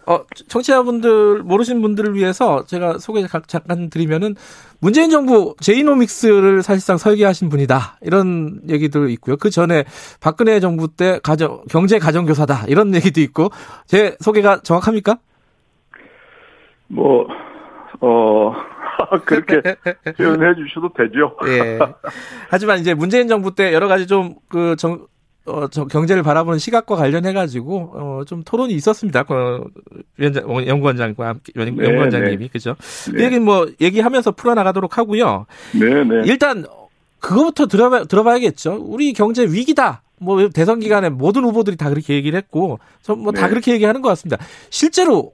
어, 청취자분들, 모르신 분들을 위해서 제가 소개 잠깐 드리면은 문재인 정부 제이노믹스를 사실상 설계하신 분이다. 이런 얘기도 있고요. 그 전에 박근혜 정부 때 가정, 경제 가정 교사다. 이런 (laughs) 얘기도 있고. 제 소개가 정확합니까? 뭐, 어, (laughs) 그렇게 (laughs) 표현해 주셔도 되죠. 예. 하지만 이제 문재인 정부 때 여러 가지 좀그 정, 어, 저 경제를 바라보는 시각과 관련해가지고, 어, 좀 토론이 있었습니다. 그, 위원장, 연구원장과 함께, 네, 연구원장님이, 네. 그죠? 네. 그 얘기는 뭐, 얘기하면서 풀어나가도록 하고요. 네네. 일단, 그거부터 들어봐, 들어봐야겠죠. 우리 경제 위기다. 뭐, 대선 기간에 모든 후보들이 다 그렇게 얘기를 했고, 뭐다 네. 그렇게 얘기하는 것 같습니다. 실제로,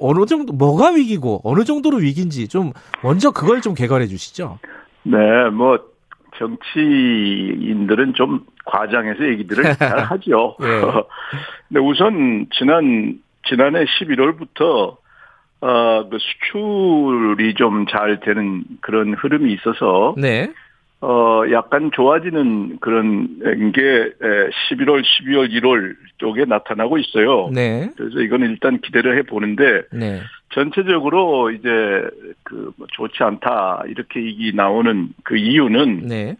어느 정도, 뭐가 위기고, 어느 정도로 위기인지 좀, 먼저 그걸 좀 개괄해 주시죠. 네, 뭐, 정치인들은 좀 과장해서 얘기들을 (laughs) 잘 하죠. 네. (laughs) 근데 우선 지난 지난해 11월부터 어, 그 수출이 좀 잘 되는 그런 흐름이 있어서 네. 어, 약간 좋아지는 그런 게 11월, 12월, 1월 쪽에 나타나고 있어요. 네. 그래서 이거는 일단 기대를 해 보는데 네. 전체적으로 이제 그뭐 좋지 않다 이렇게 얘기 나오는 그 이유는 네.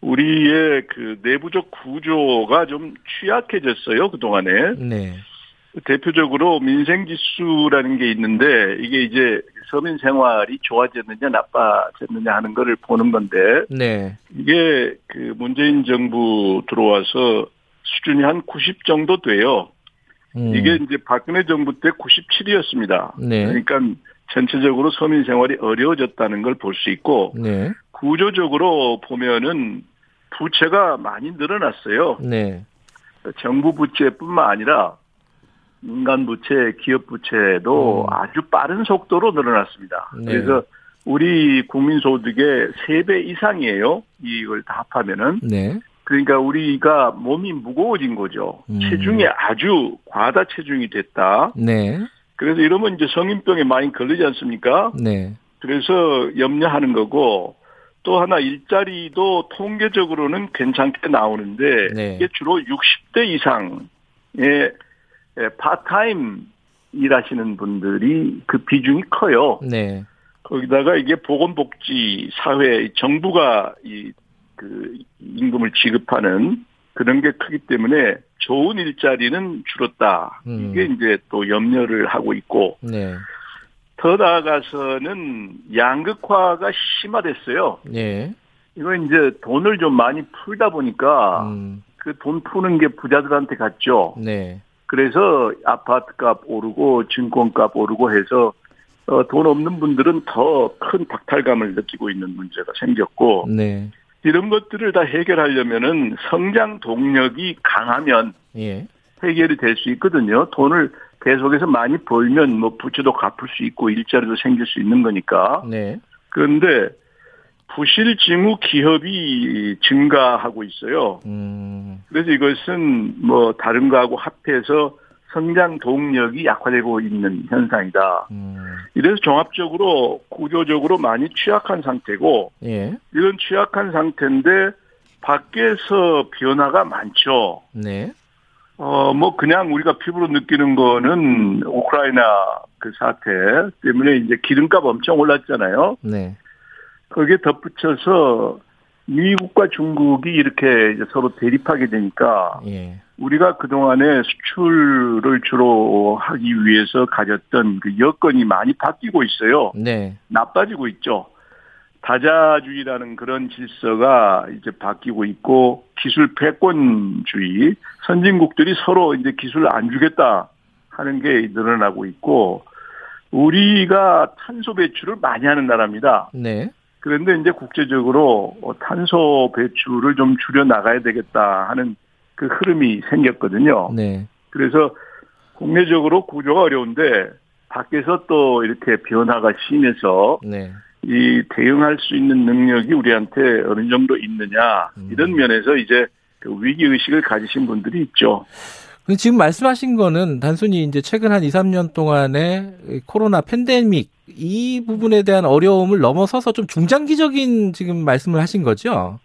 우리의 그 내부적 구조가 좀 취약해졌어요, 그동안에. 네. 대표적으로 민생지수라는 게 있는데 이게 이제 서민 생활이 좋아졌느냐 나빠졌느냐 하는 거를 보는 건데 네. 이게 그 문재인 정부 들어와서 수준이 한 90 정도 돼요. 음. 이게 이제 박근혜 정부 때 97이었습니다. 네. 그러니까 전체적으로 서민 생활이 어려워졌다는 걸 볼 수 있고 네. 구조적으로 보면은 부채가 많이 늘어났어요. 네. 정부 부채뿐만 아니라 민간 부채, 기업 부채도 음. 아주 빠른 속도로 늘어났습니다. 네. 그래서 우리 국민 소득의 3배 이상이에요. 이걸 다 합하면은. 네. 그러니까 우리가 몸이 무거워진 거죠. 음. 체중이 아주 과다 체중이 됐다. 네. 그래서 이러면 이제 성인병에 많이 걸리지 않습니까? 네. 그래서 염려하는 거고 또 하나 일자리도 통계적으로는 괜찮게 나오는데 네. 이게 주로 60대 이상의 파트타임 일하시는 분들이 그 비중이 커요. 네. 거기다가 이게 보건복지 사회 정부가 이 그 임금을 지급하는 그런 게 크기 때문에 좋은 일자리는 줄었다. 음. 이게 이제 또 염려를 하고 있고 네. 더 나아가서는 양극화가 심화됐어요. 네. 이거 이제 돈을 좀 많이 풀다 보니까 음. 그돈 푸는 게 부자들한테 갔죠. 네. 그래서 아파트값 오르고 증권값 오르고 해서 어, 돈 없는 분들은 더 큰 박탈감을 느끼고 있는 문제가 생겼고 네. 이런 것들을 다 해결하려면은 성장 동력이 강하면 예. 해결이 될 수 있거든요. 돈을 계속해서 많이 벌면 뭐 부채도 갚을 수 있고 일자리도 생길 수 있는 거니까. 네. 그런데 부실 징후 기업이 증가하고 있어요. 음. 그래서 이것은 뭐 다른 거하고 합해서 성장 동력이 약화되고 있는 현상이다. 음. 이래서 종합적으로 구조적으로 많이 취약한 상태고 예. 이런 취약한 상태인데 밖에서 변화가 많죠. 네. 어, 뭐, 그냥 우리가 피부로 느끼는 거는 우크라이나 그 사태 때문에 이제 기름값 엄청 올랐잖아요. 네. 거기에 덧붙여서 미국과 중국이 이렇게 이제 서로 대립하게 되니까 예. 우리가 그동안에 수출을 주로 하기 위해서 가졌던 그 여건이 많이 바뀌고 있어요. 네. 나빠지고 있죠. 다자주의라는 그런 질서가 이제 바뀌고 있고 기술 패권주의 선진국들이 서로 이제 기술을 안 주겠다 하는 게 늘어나고 있고 우리가 탄소 배출을 많이 하는 나라입니다. 네. 그런데 이제 국제적으로 탄소 배출을 좀 줄여 나가야 되겠다 하는 그 흐름이 생겼거든요. 네. 그래서 국내적으로 구조가 어려운데 밖에서 또 이렇게 변화가 심해서 네. 이 대응할 수 있는 능력이 우리한테 어느 정도 있느냐 이런 면에서 이제 그 위기 의식을 가지신 분들이 있죠. 지금 말씀하신 거는 단순히 이제 최근 한 2, 3년 동안의 코로나 팬데믹 이 부분에 대한 어려움을 넘어서서 좀 중장기적인 지금 말씀을 하신 거죠?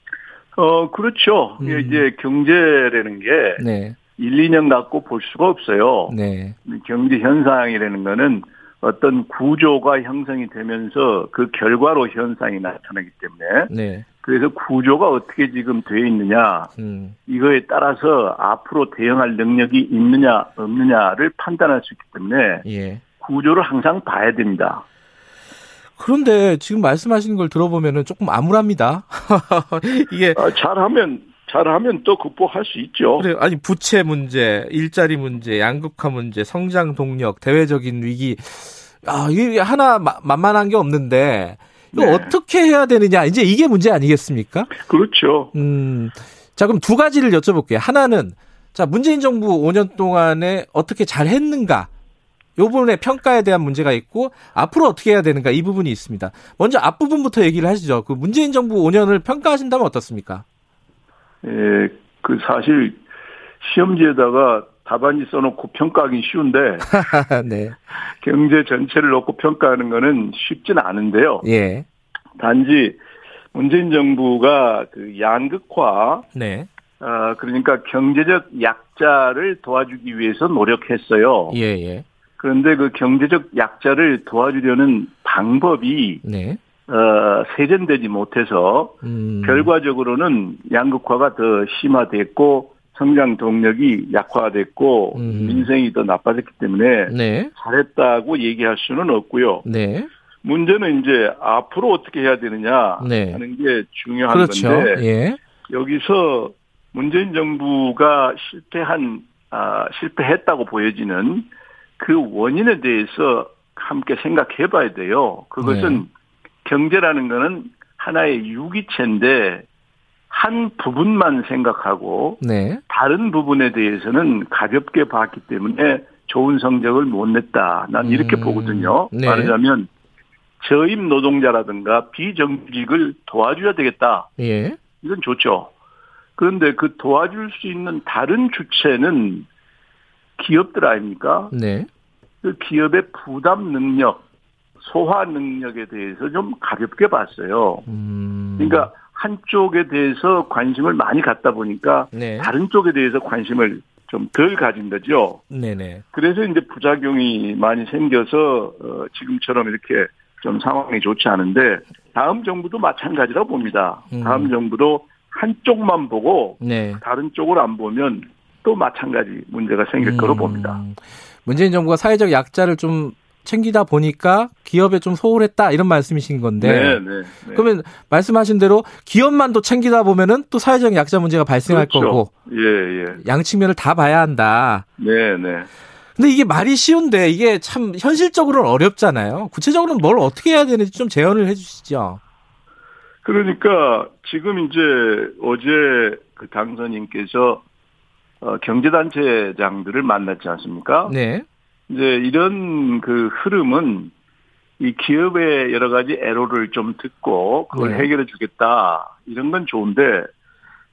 어, 그렇죠. 음. 이제 경제라는 게 네. 1, 2년 갖고 볼 수가 없어요. 네. 경제 현상이라는 거는 어떤 구조가 형성이 되면서 그 결과로 현상이 나타나기 때문에 네. 그래서 구조가 어떻게 지금 돼 있느냐 음. 이거에 따라서 앞으로 대응할 능력이 있느냐 없느냐를 판단할 수 있기 때문에 예. 구조를 항상 봐야 됩니다. 그런데 지금 말씀하시는 걸 들어보면은 조금 암울합니다. (laughs) 이게 아, 잘하면 잘하면 또 극복할 수 있죠. 그래 아니 부채 문제, 일자리 문제, 양극화 문제, 성장 동력, 대외적인 위기. 아 이게 하나 마- 만만한 게 없는데 이거 네. 어떻게 해야 되느냐 이제 이게 문제 아니겠습니까? 그렇죠. 음. 자 그럼 두 가지를 여쭤볼게요. 하나는 자 문재인 정부 5년 동안에 어떻게 잘 했는가? 요 부분의 평가에 대한 문제가 있고 앞으로 어떻게 해야 되는가 이 부분이 있습니다. 먼저 앞부분부터 얘기를 하시죠. 그 문재인 정부 5년을 평가하신다면 어떻습니까? 예, 그 사실 시험지에다가 답안지 써놓고 평가하기 쉬운데 (laughs) 네. 경제 전체를 놓고 평가하는 거는 쉽지는 않은데요. 예. 단지 문재인 정부가 그 양극화, 네. 어, 그러니까 경제적 약자를 도와주기 위해서 노력했어요. 예, 예. 그런데 그 경제적 약자를 도와주려는 방법이 네. 어, 세련되지 못해서 음. 결과적으로는 양극화가 더 심화됐고 성장 동력이 약화됐고 음. 민생이 더 나빠졌기 때문에 네. 잘했다고 얘기할 수는 없고요. 네. 문제는 이제 앞으로 어떻게 해야 되느냐 네. 하는 게 중요한 그렇죠. 건데 예. 여기서 문재인 정부가 실패한 아, 실패했다고 보여지는 그 원인에 대해서 함께 생각해 봐야 돼요. 그것은 네. 경제라는 거는 하나의 유기체인데 한 부분만 생각하고 네. 다른 부분에 대해서는 가볍게 봤기 때문에 좋은 성적을 못 냈다. 난 이렇게 음, 보거든요. 네. 말하자면 저임 노동자라든가 비정규직을 도와줘야 되겠다. 예. 이건 좋죠. 그런데 그 도와줄 수 있는 다른 주체는 기업들 아닙니까? 네. 그 기업의 부담 능력, 소화 능력에 대해서 좀 가볍게 봤어요. 음. 그러니까 한쪽에 대해서 관심을 많이 갖다 보니까 네. 다른 쪽에 대해서 관심을 좀 덜 가진 거죠. 네네. 그래서 이제 부작용이 많이 생겨서 어, 지금처럼 이렇게 좀 상황이 좋지 않은데 다음 정부도 마찬가지라고 봅니다. 음. 다음 정부도 한쪽만 보고 네. 다른 쪽을 안 보면 또 마찬가지 문제가 생길 거로 음. 봅니다. 문재인 정부가 사회적 약자를 좀 챙기다 보니까 기업에 좀 소홀했다 이런 말씀이신 건데. 네, 네, 네. 그러면 말씀하신 대로 기업만도 챙기다 보면은 또 사회적 약자 문제가 발생할 그렇죠. 거고 예, 예. 양 측면을 다 봐야 한다. 네, 네. 근데 이게 말이 쉬운데 이게 참 현실적으로는 어렵잖아요. 구체적으로는 뭘 어떻게 해야 되는지 좀 제언을 해주시죠. 그러니까 지금 이제 어제 그 당선인께서 어, 경제단체장들을 만났지 않습니까? 네. 이제 이런 그 흐름은 이 기업의 여러 가지 애로를 좀 듣고 그걸 네. 해결해 주겠다 이런 건 좋은데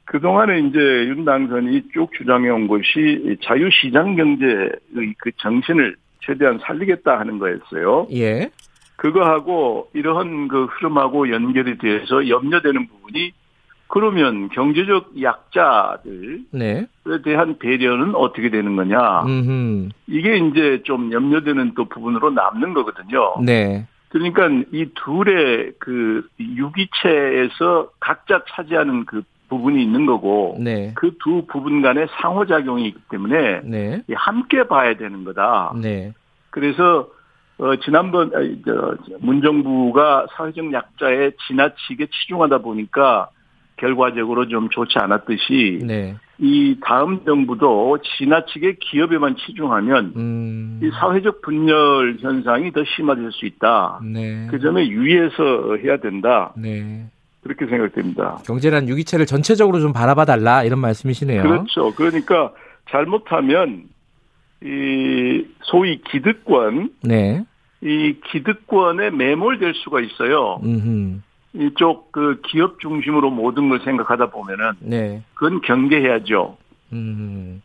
그 동안에 이제 윤 당선이 쭉 주장해 온 것이 이 자유 시장 경제의 그 정신을 최대한 살리겠다 하는 거였어요. 예. 그거하고 이러한 그 흐름하고 연결이 돼서 염려되는 부분이 그러면 경제적 약자들에 네. 대한 배려는 어떻게 되는 거냐. 음. 이게 이제 좀 염려되는 또 부분으로 남는 거거든요. 네. 그러니까 이 둘의 그 유기체에서 각자 차지하는 그 부분이 있는 거고 네. 그두 부분 간의 상호작용이 있기 때문에 네. 이 함께 봐야 되는 거다. 네. 그래서 어 지난번 아니, 저, 문정부가 사회적 약자에 지나치게 치중하다 보니까 결과적으로 좀 좋지 않았듯이 네. 이 다음 정부도 지나치게 기업에만 치중하면 음. 이 사회적 분열 현상이 더 심화될 수 있다. 네. 그 점에 유의해서 해야 된다. 네. 그렇게 생각됩니다. 경제란 유기체를 전체적으로 좀 바라봐 달라 이런 말씀이시네요. 그렇죠. 그러니까 잘못하면 이 소위 기득권, 네. 이 기득권에 매몰될 수가 있어요. 음. 이쪽 그 기업 중심으로 모든 걸 생각하다 보면은 네. 그건 경계해야죠. 음.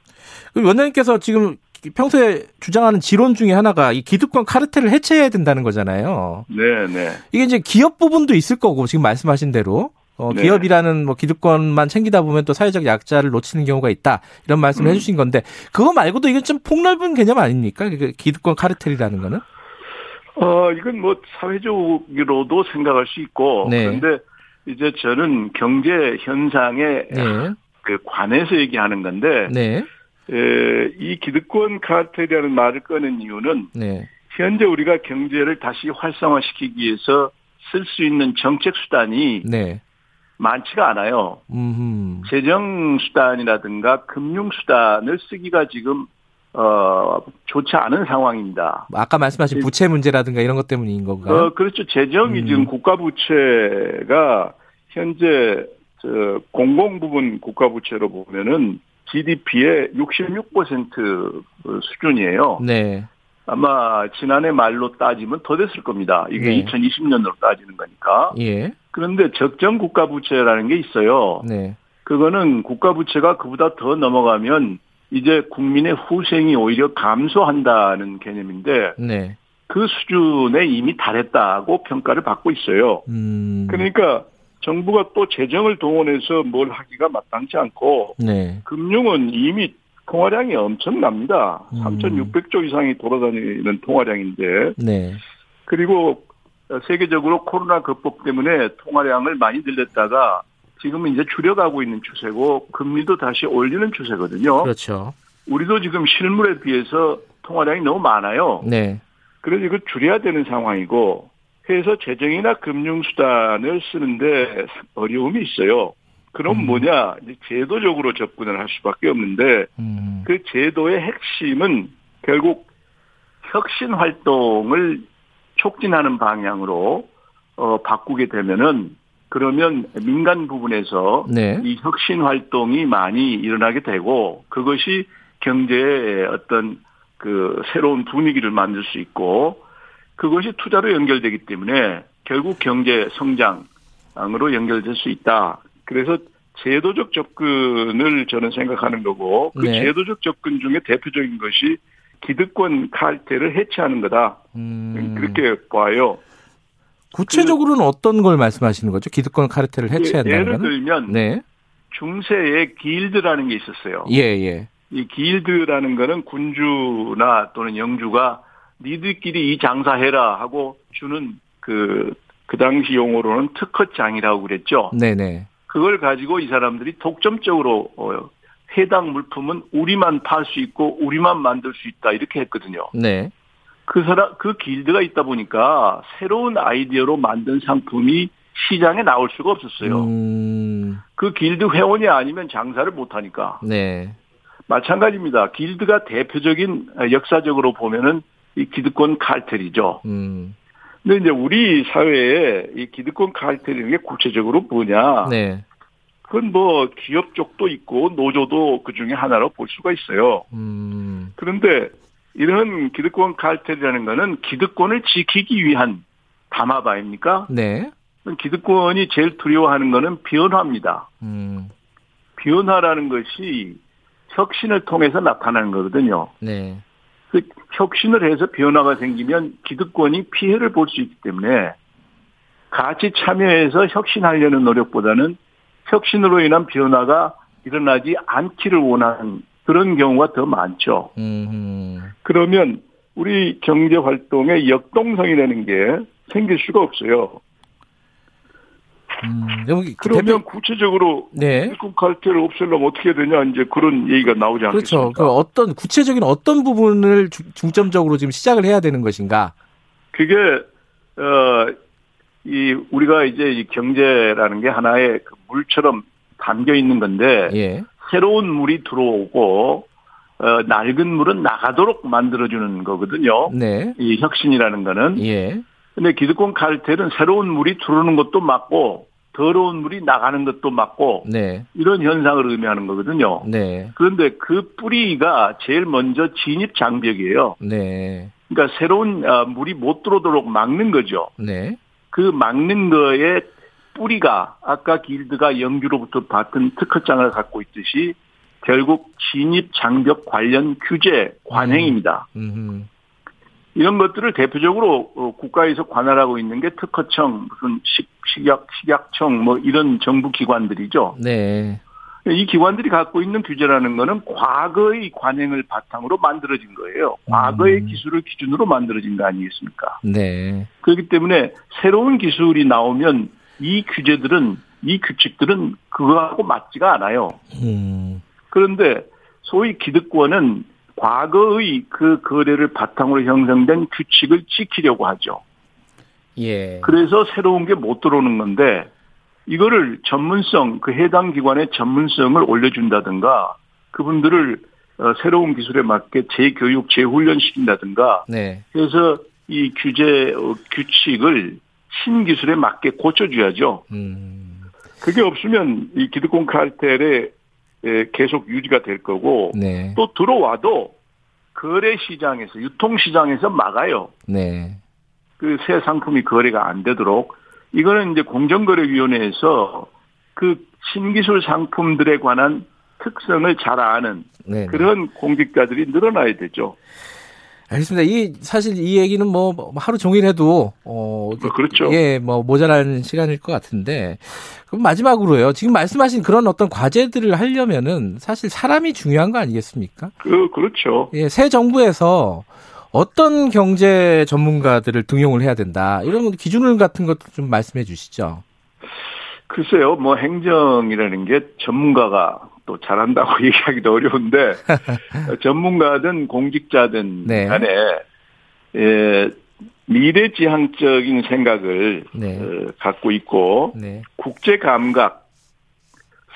원장님께서 지금 평소에 주장하는 지론 중에 하나가 이 기득권 카르텔을 해체해야 된다는 거잖아요. 네, 네. 이게 이제 기업 부분도 있을 거고 지금 말씀하신 대로 어, 네. 기업이라는 뭐 기득권만 챙기다 보면 또 사회적 약자를 놓치는 경우가 있다. 이런 말씀을 음. 해주신 건데 그거 말고도 이건 좀 폭넓은 개념 아닙니까? 그 기득권 카르텔이라는 거는? 어, 이건 뭐 사회적으로도 생각할 수 있고 네. 그런데 이제 저는 경제 현상에 네. 그 관해서 얘기하는 건데 네. 에, 이 기득권 카르텔이라는 말을 꺼낸 이유는 네. 현재 우리가 경제를 다시 활성화시키기 위해서 쓸 수 있는 정책 수단이 네. 많지가 않아요. 음. 재정 수단이라든가 금융 수단을 쓰기가 지금 어 좋지 않은 상황입니다. 아까 말씀하신 부채 문제라든가 이런 것 때문인 건가요? 어 그렇죠. 재정이 음. 지금 국가 부채가 현재 저 공공 부분 국가 부채로 보면은 GDP의 66% 수준이에요. 네. 아마 지난해 말로 따지면 더 됐을 겁니다. 이게 네. 2020년으로 따지는 거니까. 예. 그런데 적정 국가 부채라는 게 있어요. 네. 그거는 국가 부채가 그보다 더 넘어가면 이제 국민의 후생이 오히려 감소한다는 개념인데 네. 그 수준에 이미 달했다고 평가를 받고 있어요. 음. 그러니까 정부가 또 재정을 동원해서 뭘 하기가 마땅치 않고 네. 금융은 이미 통화량이 엄청납니다. 음. 3,600조 이상이 돌아다니는 통화량인데 네. 그리고 세계적으로 코로나 극복 때문에 통화량을 많이 늘렸다가 지금은 이제 줄여가고 있는 추세고 금리도 다시 올리는 추세거든요. 그렇죠. 우리도 지금 실물에 비해서 통화량이 너무 많아요. 네. 그래서 이걸 줄여야 되는 상황이고 해서 재정이나 금융수단을 쓰는데 어려움이 있어요. 그럼 뭐냐 이제 제도적으로 접근을 할 수밖에 없는데 음. 그 제도의 핵심은 결국 혁신 활동을 촉진하는 방향으로 어, 바꾸게 되면은 그러면 민간 부분에서 네. 이 혁신 활동이 많이 일어나게 되고 그것이 경제의 어떤 그 새로운 분위기를 만들 수 있고 그것이 투자로 연결되기 때문에 결국 경제 성장으로 연결될 수 있다. 그래서 제도적 접근을 저는 생각하는 거고 그 네. 제도적 접근 중에 대표적인 것이 기득권 칼퇴를 해체하는 거다. 음. 그렇게 봐요. 구체적으로는 어떤 걸 말씀하시는 거죠? 기득권 카르텔을 해체한다는 예를 거는? 들면 네. 중세에 길드라는 게 있었어요. 예, 예. 이 길드라는 거는 군주나 또는 영주가 니들끼리 이 장사해라 하고 주는 그, 그 당시 용어로는 특허장이라고 그랬죠. 네네. 그걸 가지고 이 사람들이 독점적으로 어, 해당 물품은 우리만 팔 수 있고 우리만 만들 수 있다 이렇게 했거든요. 네. 그 사람 그 길드가 있다 보니까 새로운 아이디어로 만든 상품이 시장에 나올 수가 없었어요. 음, 그 길드 회원이 아니면 장사를 못 하니까. 네. 마찬가지입니다. 길드가 대표적인 어, 역사적으로 보면은 이 기득권 칼텔이죠. 음, 근데 이제 우리 사회에 이 기득권 칼텔이라는 게 구체적으로 뭐냐? 네. 그건 뭐 기업 쪽도 있고 노조도 그 중에 하나로 볼 수가 있어요. 음, 그런데 이런 기득권 칼텔이라는 거는 기득권을 지키기 위한 담합 아닙니까? 네. 기득권이 제일 두려워하는 거는 변화입니다. 음, 변화라는 것이 혁신을 통해서 나타나는 거거든요. 네. 그 혁신을 해서 변화가 생기면 기득권이 피해를 볼 수 있기 때문에 같이 참여해서 혁신하려는 노력보다는 혁신으로 인한 변화가 일어나지 않기를 원하는 그런 경우가 더 많죠. 음, 그러면 우리 경제 활동의 역동성이라는 게 생길 수가 없어요. 음, 여기 그러면 구체적으로 네. 기득권 칼퇴를 없애려면 어떻게 되냐 이제 그런 얘기가 나오지 않겠습니까? 그렇죠. 그 어떤 구체적인 어떤 부분을 주- 중점적으로 지금 시작을 해야 되는 것인가? 그게 어 이 우리가 이제 이 경제라는 게 하나의 그 물처럼 담겨 있는 건데 예. 새로운 물이 들어오고 어 낡은 물은 나가도록 만들어주는 거거든요. 네. 이 혁신이라는 거는. 예. 근데 기득권 칼텔은 새로운 물이 들어오는 것도 맞고 더러운 물이 나가는 것도 맞고 네. 이런 현상을 의미하는 거거든요. 네. 그런데 그 뿌리가 제일 먼저 진입 장벽이에요. 네. 그러니까 새로운 어, 물이 못 들어오도록 막는 거죠. 네. 그 막는 거에 뿌리가 아까 길드가 영주로부터 받은 특허장을 갖고 있듯이 결국 진입 장벽 관련 규제 관행입니다. 음, 이런 것들을 대표적으로 어, 국가에서 관할하고 있는 게 특허청, 무슨 식, 식약, 식약청 뭐 이런 정부 기관들이죠. 네. 이 기관들이 갖고 있는 규제라는 거는 과거의 관행을 바탕으로 만들어진 거예요. 과거의 기술을 기준으로 만들어진 거 아니겠습니까? 네. 그렇기 때문에 새로운 기술이 나오면 이 규제들은 이 규칙들은 그거하고 맞지가 않아요. 음. 그런데 소위 기득권은 과거의 그 거래를 바탕으로 형성된 규칙을 지키려고 하죠. 예. 그래서 새로운 게 못 들어오는 건데 이거를 전문성 그 해당 기관의 전문성을 올려준다든가 그분들을 어, 새로운 기술에 맞게 재교육 재훈련 시킨다든가 네. 그래서 이 규제 어, 규칙을 신기술에 맞게 고쳐줘야죠. 음. 그게 없으면 이 기득권 칼텔에 에, 계속 유지가 될 거고 네. 또 들어와도 거래 시장에서 유통 시장에서 막아요. 네. 그 새 상품이 거래가 안 되도록 이거는 이제 공정거래위원회에서 그 신기술 상품들에 관한 특성을 잘 아는 네. 그런 공직자들이 늘어나야 되죠. 알겠습니다. 이 사실 이 얘기는 뭐 하루 종일 해도 어 그렇죠. 예, 뭐 모자란 시간일 것 같은데 그럼 마지막으로요. 지금 말씀하신 그런 어떤 과제들을 하려면은 사실 사람이 중요한 거 아니겠습니까? 그 그렇죠. 예, 새 정부에서 어떤 경제 전문가들을 등용을 해야 된다. 이런 기준을 같은 것도 좀 말씀해 주시죠. 글쎄요, 뭐 행정이라는 게 전문가가 또 잘한다고 (laughs) 얘기하기도 어려운데 (laughs) 전문가든 공직자든 네. 간에 예, 미래지향적인 생각을 네. 어, 갖고 있고 네. 국제 감각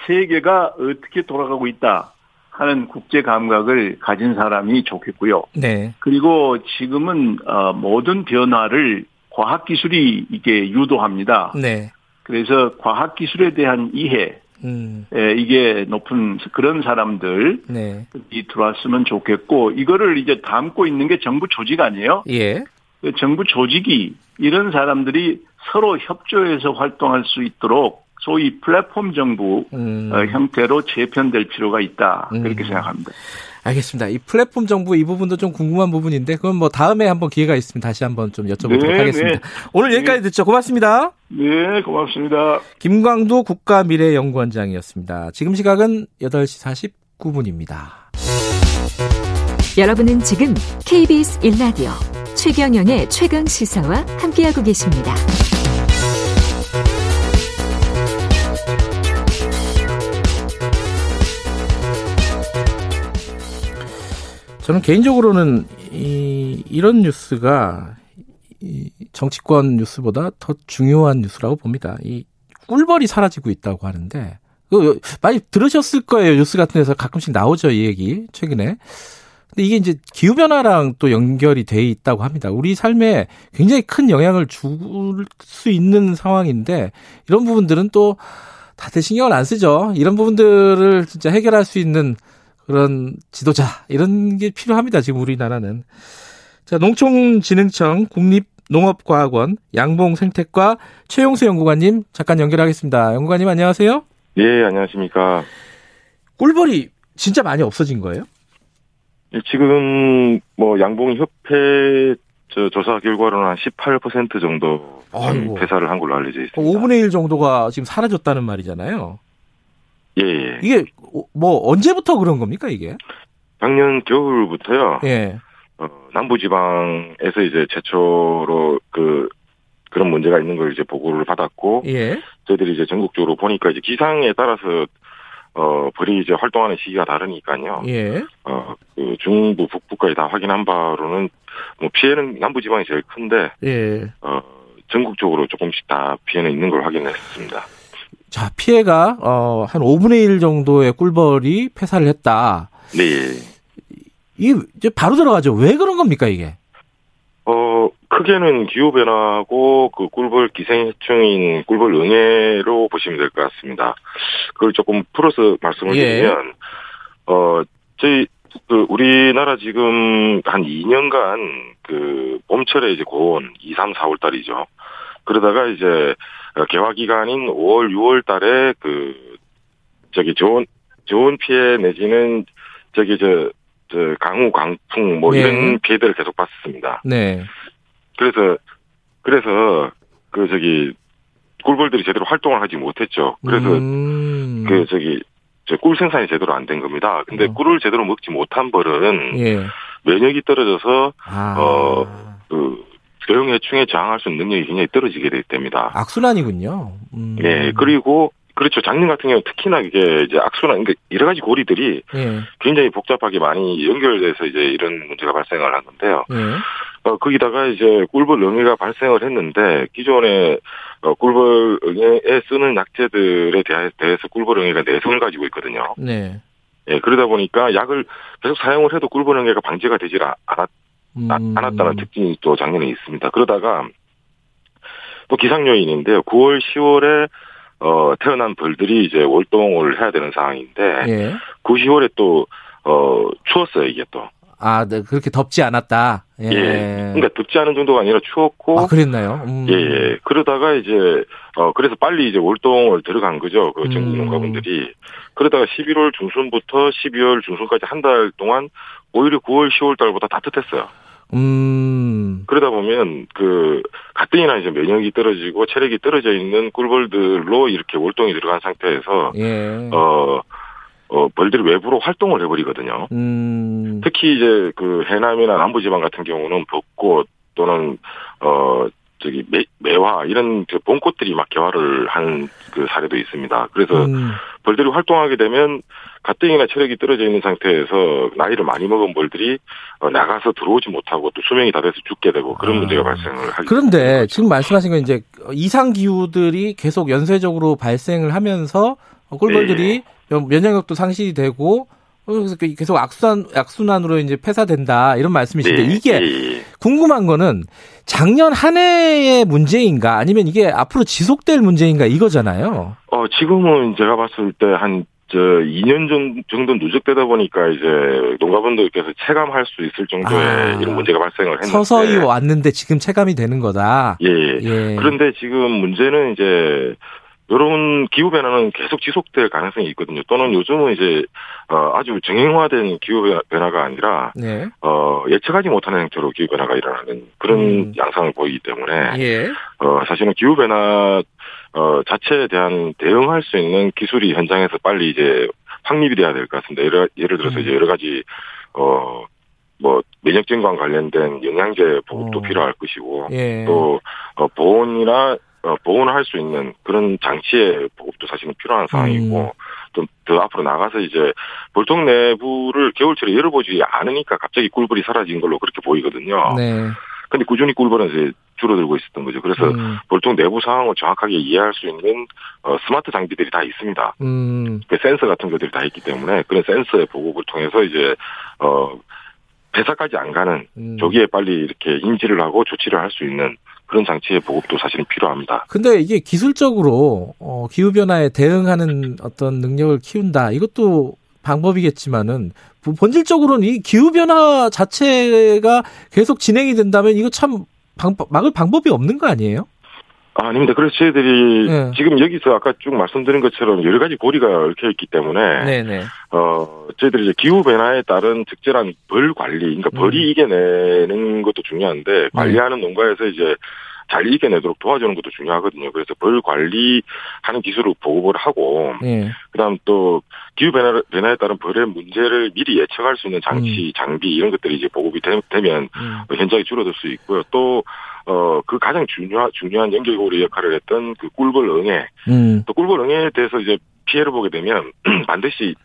세계가 어떻게 돌아가고 있다 하는 국제 감각을 가진 사람이 좋겠고요. 네. 그리고 지금은 어, 모든 변화를 과학 기술이 이게 유도합니다. 네. 그래서 과학 기술에 대한 이해 음. 에, 이게 높은 그런 사람들이 네. 들어왔으면 좋겠고 이거를 이제 담고 있는 게 정부 조직 아니에요? 예. 그 정부 조직이 이런 사람들이 서로 협조해서 활동할 수 있도록 소위 플랫폼 정부 음. 어, 형태로 재편될 필요가 있다 그렇게 음. 생각합니다. 알겠습니다. 이 플랫폼 정부 이 부분도 좀 궁금한 부분인데 그건 뭐 다음에 한번 기회가 있으면 다시 한번 좀 여쭤보도록 네, 하겠습니다. 네. 오늘 여기까지 듣죠. 고맙습니다. 네, 고맙습니다. 김광도 국가미래연구원장이었습니다. 지금 시각은 8시 49분입니다. 여러분은 지금 KBS 1라디오 최경영의 최강 시사와 함께하고 계십니다. 저는 개인적으로는 이, 이런 뉴스가 이 정치권 뉴스보다 더 중요한 뉴스라고 봅니다. 이 꿀벌이 사라지고 있다고 하는데 그 많이 들으셨을 거예요. 뉴스 같은 데서 가끔씩 나오죠, 이 얘기 최근에. 근데 이게 이제 기후 변화랑 또 연결이 돼 있다고 합니다. 우리 삶에 굉장히 큰 영향을 줄 수 있는 상황인데 이런 부분들은 또 다들 신경을 안 쓰죠. 이런 부분들을 진짜 해결할 수 있는 그런 지도자 이런 게 필요합니다. 지금 우리나라는. 자, 농촌진흥청 국립농업과학원 양봉생태과 최용수 연구관님 잠깐 연결하겠습니다. 연구관님 안녕하세요. 예, 안녕하십니까. 꿀벌이 진짜 많이 없어진 거예요? 예, 지금 뭐 양봉협회 저 조사 결과로는 한 18% 정도 아이고. 폐사를 한 걸로 알려져 있습니다. 5분의 1 정도가 지금 사라졌다는 말이잖아요. 예, 예. 이게 뭐 언제부터 그런 겁니까 이게? 작년 겨울부터요. 예. 어, 남부지방에서 이제 최초로 그 그런 문제가 있는 걸 이제 보고를 받았고 예. 저희들이 이제 전국적으로 보니까 이제 기상에 따라서 어 벌이 이제 활동하는 시기가 다르니까요. 예. 어, 그 중부 북부까지 다 확인한 바로는 뭐 피해는 남부 지방이 제일 큰데 예. 어 전국적으로 조금씩 다 피해는 있는 걸 확인했습니다. 자, 피해가 어, 한 5분의 1 정도의 꿀벌이 폐사를 했다. 네. 이게 이제 바로 들어가죠. 왜 그런 겁니까, 이게? 어 크게는 기후 변화하고 그 꿀벌 기생해충인 꿀벌 응애로 보시면 될 것 같습니다. 그걸 조금 풀어서 말씀을 예. 드리면 어 저희 그 우리나라 지금 한 2년간 그 봄철에 이제 고온 2, 3, 4월 달이죠. 그러다가 이제 개화 기간인 5월, 6월 달에 그 저기 좋은 좋은 피해 내지는 저기 저 저 강우, 강풍 뭐 예. 이런 피해들을 계속 봤습니다. 네. 그래서 그래서 그 저기 꿀벌들이 제대로 활동을 하지 못했죠. 그래서 음. 그 저기 저꿀 생산이 제대로 안 된 겁니다. 근데 꿀을 제대로 먹지 못한 벌은 예. 면역이 떨어져서 아. 어그 대형해충에 저항할 수 있는 능력이 굉장히 떨어지게 됩니다. 악순환이군요. 음. 예 그리고 그렇죠 작년 같은 경우 특히나 이게 이제 악순환 그러니까 여러 가지 고리들이 예. 굉장히 복잡하게 많이 연결돼서 이제 이런 문제가 발생을 하는데요. 예. 어, 거기다가 이제 꿀벌 영해가 발생을 했는데 기존에 어, 꿀벌 영해에 쓰는 약재들에 대해서 꿀벌 영해가 내성을 가지고 있거든요. 네. 예, 그러다 보니까 약을 계속 사용을 해도 꿀벌 영해가 방제가 되질 아- 않았, 음. 아- 않았다는 특징이 또 작년에 있습니다. 그러다가 또 기상 요인인데요. 9월, 10월에 어, 태어난 벌들이 이제 월동을 해야 되는 상황인데 예. 9, 10월에 또 어, 추웠어요, 이게 또. 아, 네, 그렇게 덥지 않았다. 예. 예. 그러니까 덥지 않은 정도가 아니라 추웠고 아, 그랬나요? 음. 예, 예. 그러다가 이제, 어, 그래서 빨리 이제 월동을 들어간 거죠. 그 전국 음. 농가분들이. 그러다가 11월 중순부터 12월 중순까지 한 달 동안 오히려 9월, 10월 달보다 따뜻했어요. 음. 그러다 보면 그, 가뜩이나 이제 면역이 떨어지고 체력이 떨어져 있는 꿀벌들로 이렇게 월동이 들어간 상태에서, 예. 어, 어, 벌들이 외부로 활동을 해버리거든요. 음. 특히 이제 그 해남이나 남부지방 같은 경우는 벚꽃 또는 어 저기 매, 매화 이런 그 봄꽃들이 막 개화를 한 그 사례도 있습니다. 그래서 음. 벌들이 활동하게 되면 가뜩이나 체력이 떨어져 있는 상태에서 나이를 많이 먹은 벌들이 어, 나가서 들어오지 못하고 또 수명이 다 돼서 죽게 되고 그런 문제가 발생을 하게 그런데 지금 말씀하신 건 이제 이상 기후들이 계속 연쇄적으로 발생을 하면서 어, 꿀벌들이 면- 면역력도 상실이 되고 어, 그래서 그 계속 악순환 악순환으로 이제 폐사된다 이런 말씀이신데 네, 이게 예, 궁금한 거는 작년 한 해의 문제인가 아니면 이게 앞으로 지속될 문제인가 이거잖아요. 어, 지금은 제가 봤을 때 한, 저, 2년 정- 정도 누적되다 보니까 이제 농가분들께서 체감할 수 있을 정도의 아. 이런 문제가 발생을 했는데. 서서히 왔는데 지금 체감이 되는 거다. 예, 예. 예. 그런데 지금 문제는 이제, 이런 기후변화는 계속 지속될 가능성이 있거든요. 또는 요즘은 이제, 어, 아주 정형화된 기후변화가 아니라, 네. 어, 예측하지 못하는 형태로 기후변화가 일어나는 그런 음. 양상을 보이기 때문에, 예. 어, 사실은 기후변화, 어, 자체에 대한 대응할 수 있는 기술이 현장에서 빨리 이제 확립이 돼야 될 것 같습니다. 예를, 예를 들어서 음. 이제 여러 가지, 어, 뭐, 면역증과 관련된 영양제 보급도 어. 필요할 것이고, 예. 또, 어, 보온이나, 어, 보온을 할 수 있는 그런 장치의 보급도 사실은 필요한 상황이고, 음. 좀더 앞으로 나가서 이제 볼통 내부를 겨울철에 열어보지 않으니까 갑자기 꿀벌이 사라진 걸로 그렇게 보이거든요. 네. 근데 꾸준히 꿀벌은 이제 줄어들고 있었던 거죠. 그래서 음. 볼통 내부 상황을 정확하게 이해할 수 있는 어, 스마트 장비들이 다 있습니다. 음. 그 센서 같은 것들이 다 있기 때문에 그런 센서의 보급을 통해서 이제 어 배사까지 안 가는 음. 조기에 빨리 이렇게 인지를 하고 조치를 할 수 있는 그런 장치의 보급도 사실은 필요합니다. 근데 이게 기술적으로 어, 기후 변화에 대응하는 어떤 능력을 키운다. 이것도 방법이겠지만은 부- 본질적으로는 이 기후 변화 자체가 계속 진행이 된다면 이거 참 방, 막을 방법이 없는 거 아니에요? 아, 아닙니다. 그래서 저희들이 네. 지금 여기서 아까 쭉 말씀드린 것처럼 여러 가지 고리가 얽혀 있기 때문에 네네. 어, 저희들이 이제 기후 변화에 따른 적절한 벌 관리, 그러니까 음. 벌이 이겨내는 것도 네. 중요한데 관리하는 농가에서 이제 잘 이겨내도록 도와주는 것도 중요하거든요. 그래서 벌 관리하는 기술을 보급을 하고, 예. 그다음 또 기후 변화, 변화에 따른 벌의 문제를 미리 예측할 수 있는 장치, 장비 이런 것들이 이제 보급이 되, 면 음. 현장이 줄어들 수 있고요. 또 어, 그 가장 중요한, 중요한 연결고리 역할을 했던 그 꿀벌 응애, 음. 또 꿀벌 응애에 대해서 이제 피해를 보게 되면 (clears throat) 반드시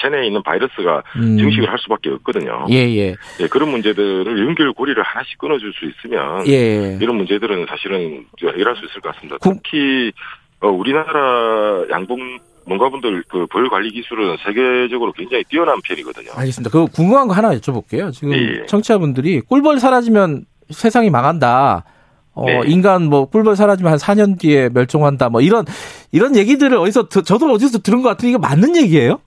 체내에 있는 바이러스가 음. 증식을 할 수밖에 없거든요. 예, 예. 예, 그런 문제들을 연결고리를 하나씩 끊어줄 수 있으면 예. 이런 문제들은 사실은 해결할 수 있을 것 같습니다. 특히 어, 우리나라 양봉 농가분들 그 벌 관리 기술은 세계적으로 굉장히 뛰어난 편이거든요. 알겠습니다. 그 궁금한 거 하나 여쭤볼게요. 지금 예. 청취자분들이 꿀벌 사라지면 세상이 망한다. 어, 네. 인간 뭐 꿀벌 사라지면 한 4년 뒤에 멸종한다. 뭐 이런 이런 얘기들을 어디서 드- 저도 어디서 들은 것 같은데 이게 맞는 얘기예요?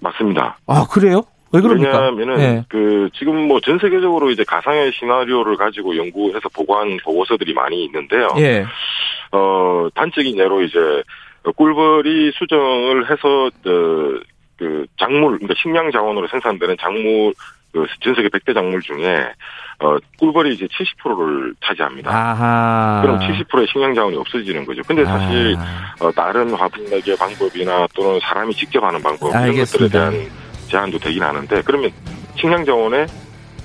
맞습니다. 아 그래요? 왜 그럽니까? 왜냐하면은 예. 그 지금 뭐 전 세계적으로 이제 가상의 시나리오를 가지고 연구해서 보고한 보고서들이 많이 있는데요. 예. 어 단적인 예로 이제 꿀벌이 수정을 해서 어, 그 작물, 그러니까 식량 자원으로 생산되는 작물, 그 전 세계 100대 작물 중에 어 꿀벌이 이제 70%를 차지합니다. 아하. 그럼 70%의 식량 자원이 없어지는 거죠. 근데 사실 어, 다른 화분 내기 방법이나 또는 사람이 직접 하는 방법 이런 것들에 알겠습니다. 대한 제한도 되긴 하는데 그러면 식량 자원의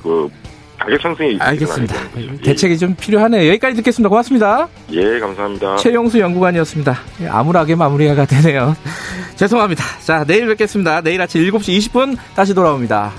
그 가격 상승이 알겠습니다. 거죠. 대책이 좀 필요하네요. 여기까지 듣겠습니다. 고맙습니다. 예, 감사합니다. 최영수 연구관이었습니다. 예, 암울하게 마무리가 되네요. (laughs) 죄송합니다. 자, 내일 뵙겠습니다. 내일 아침 7시 20분 다시 돌아옵니다.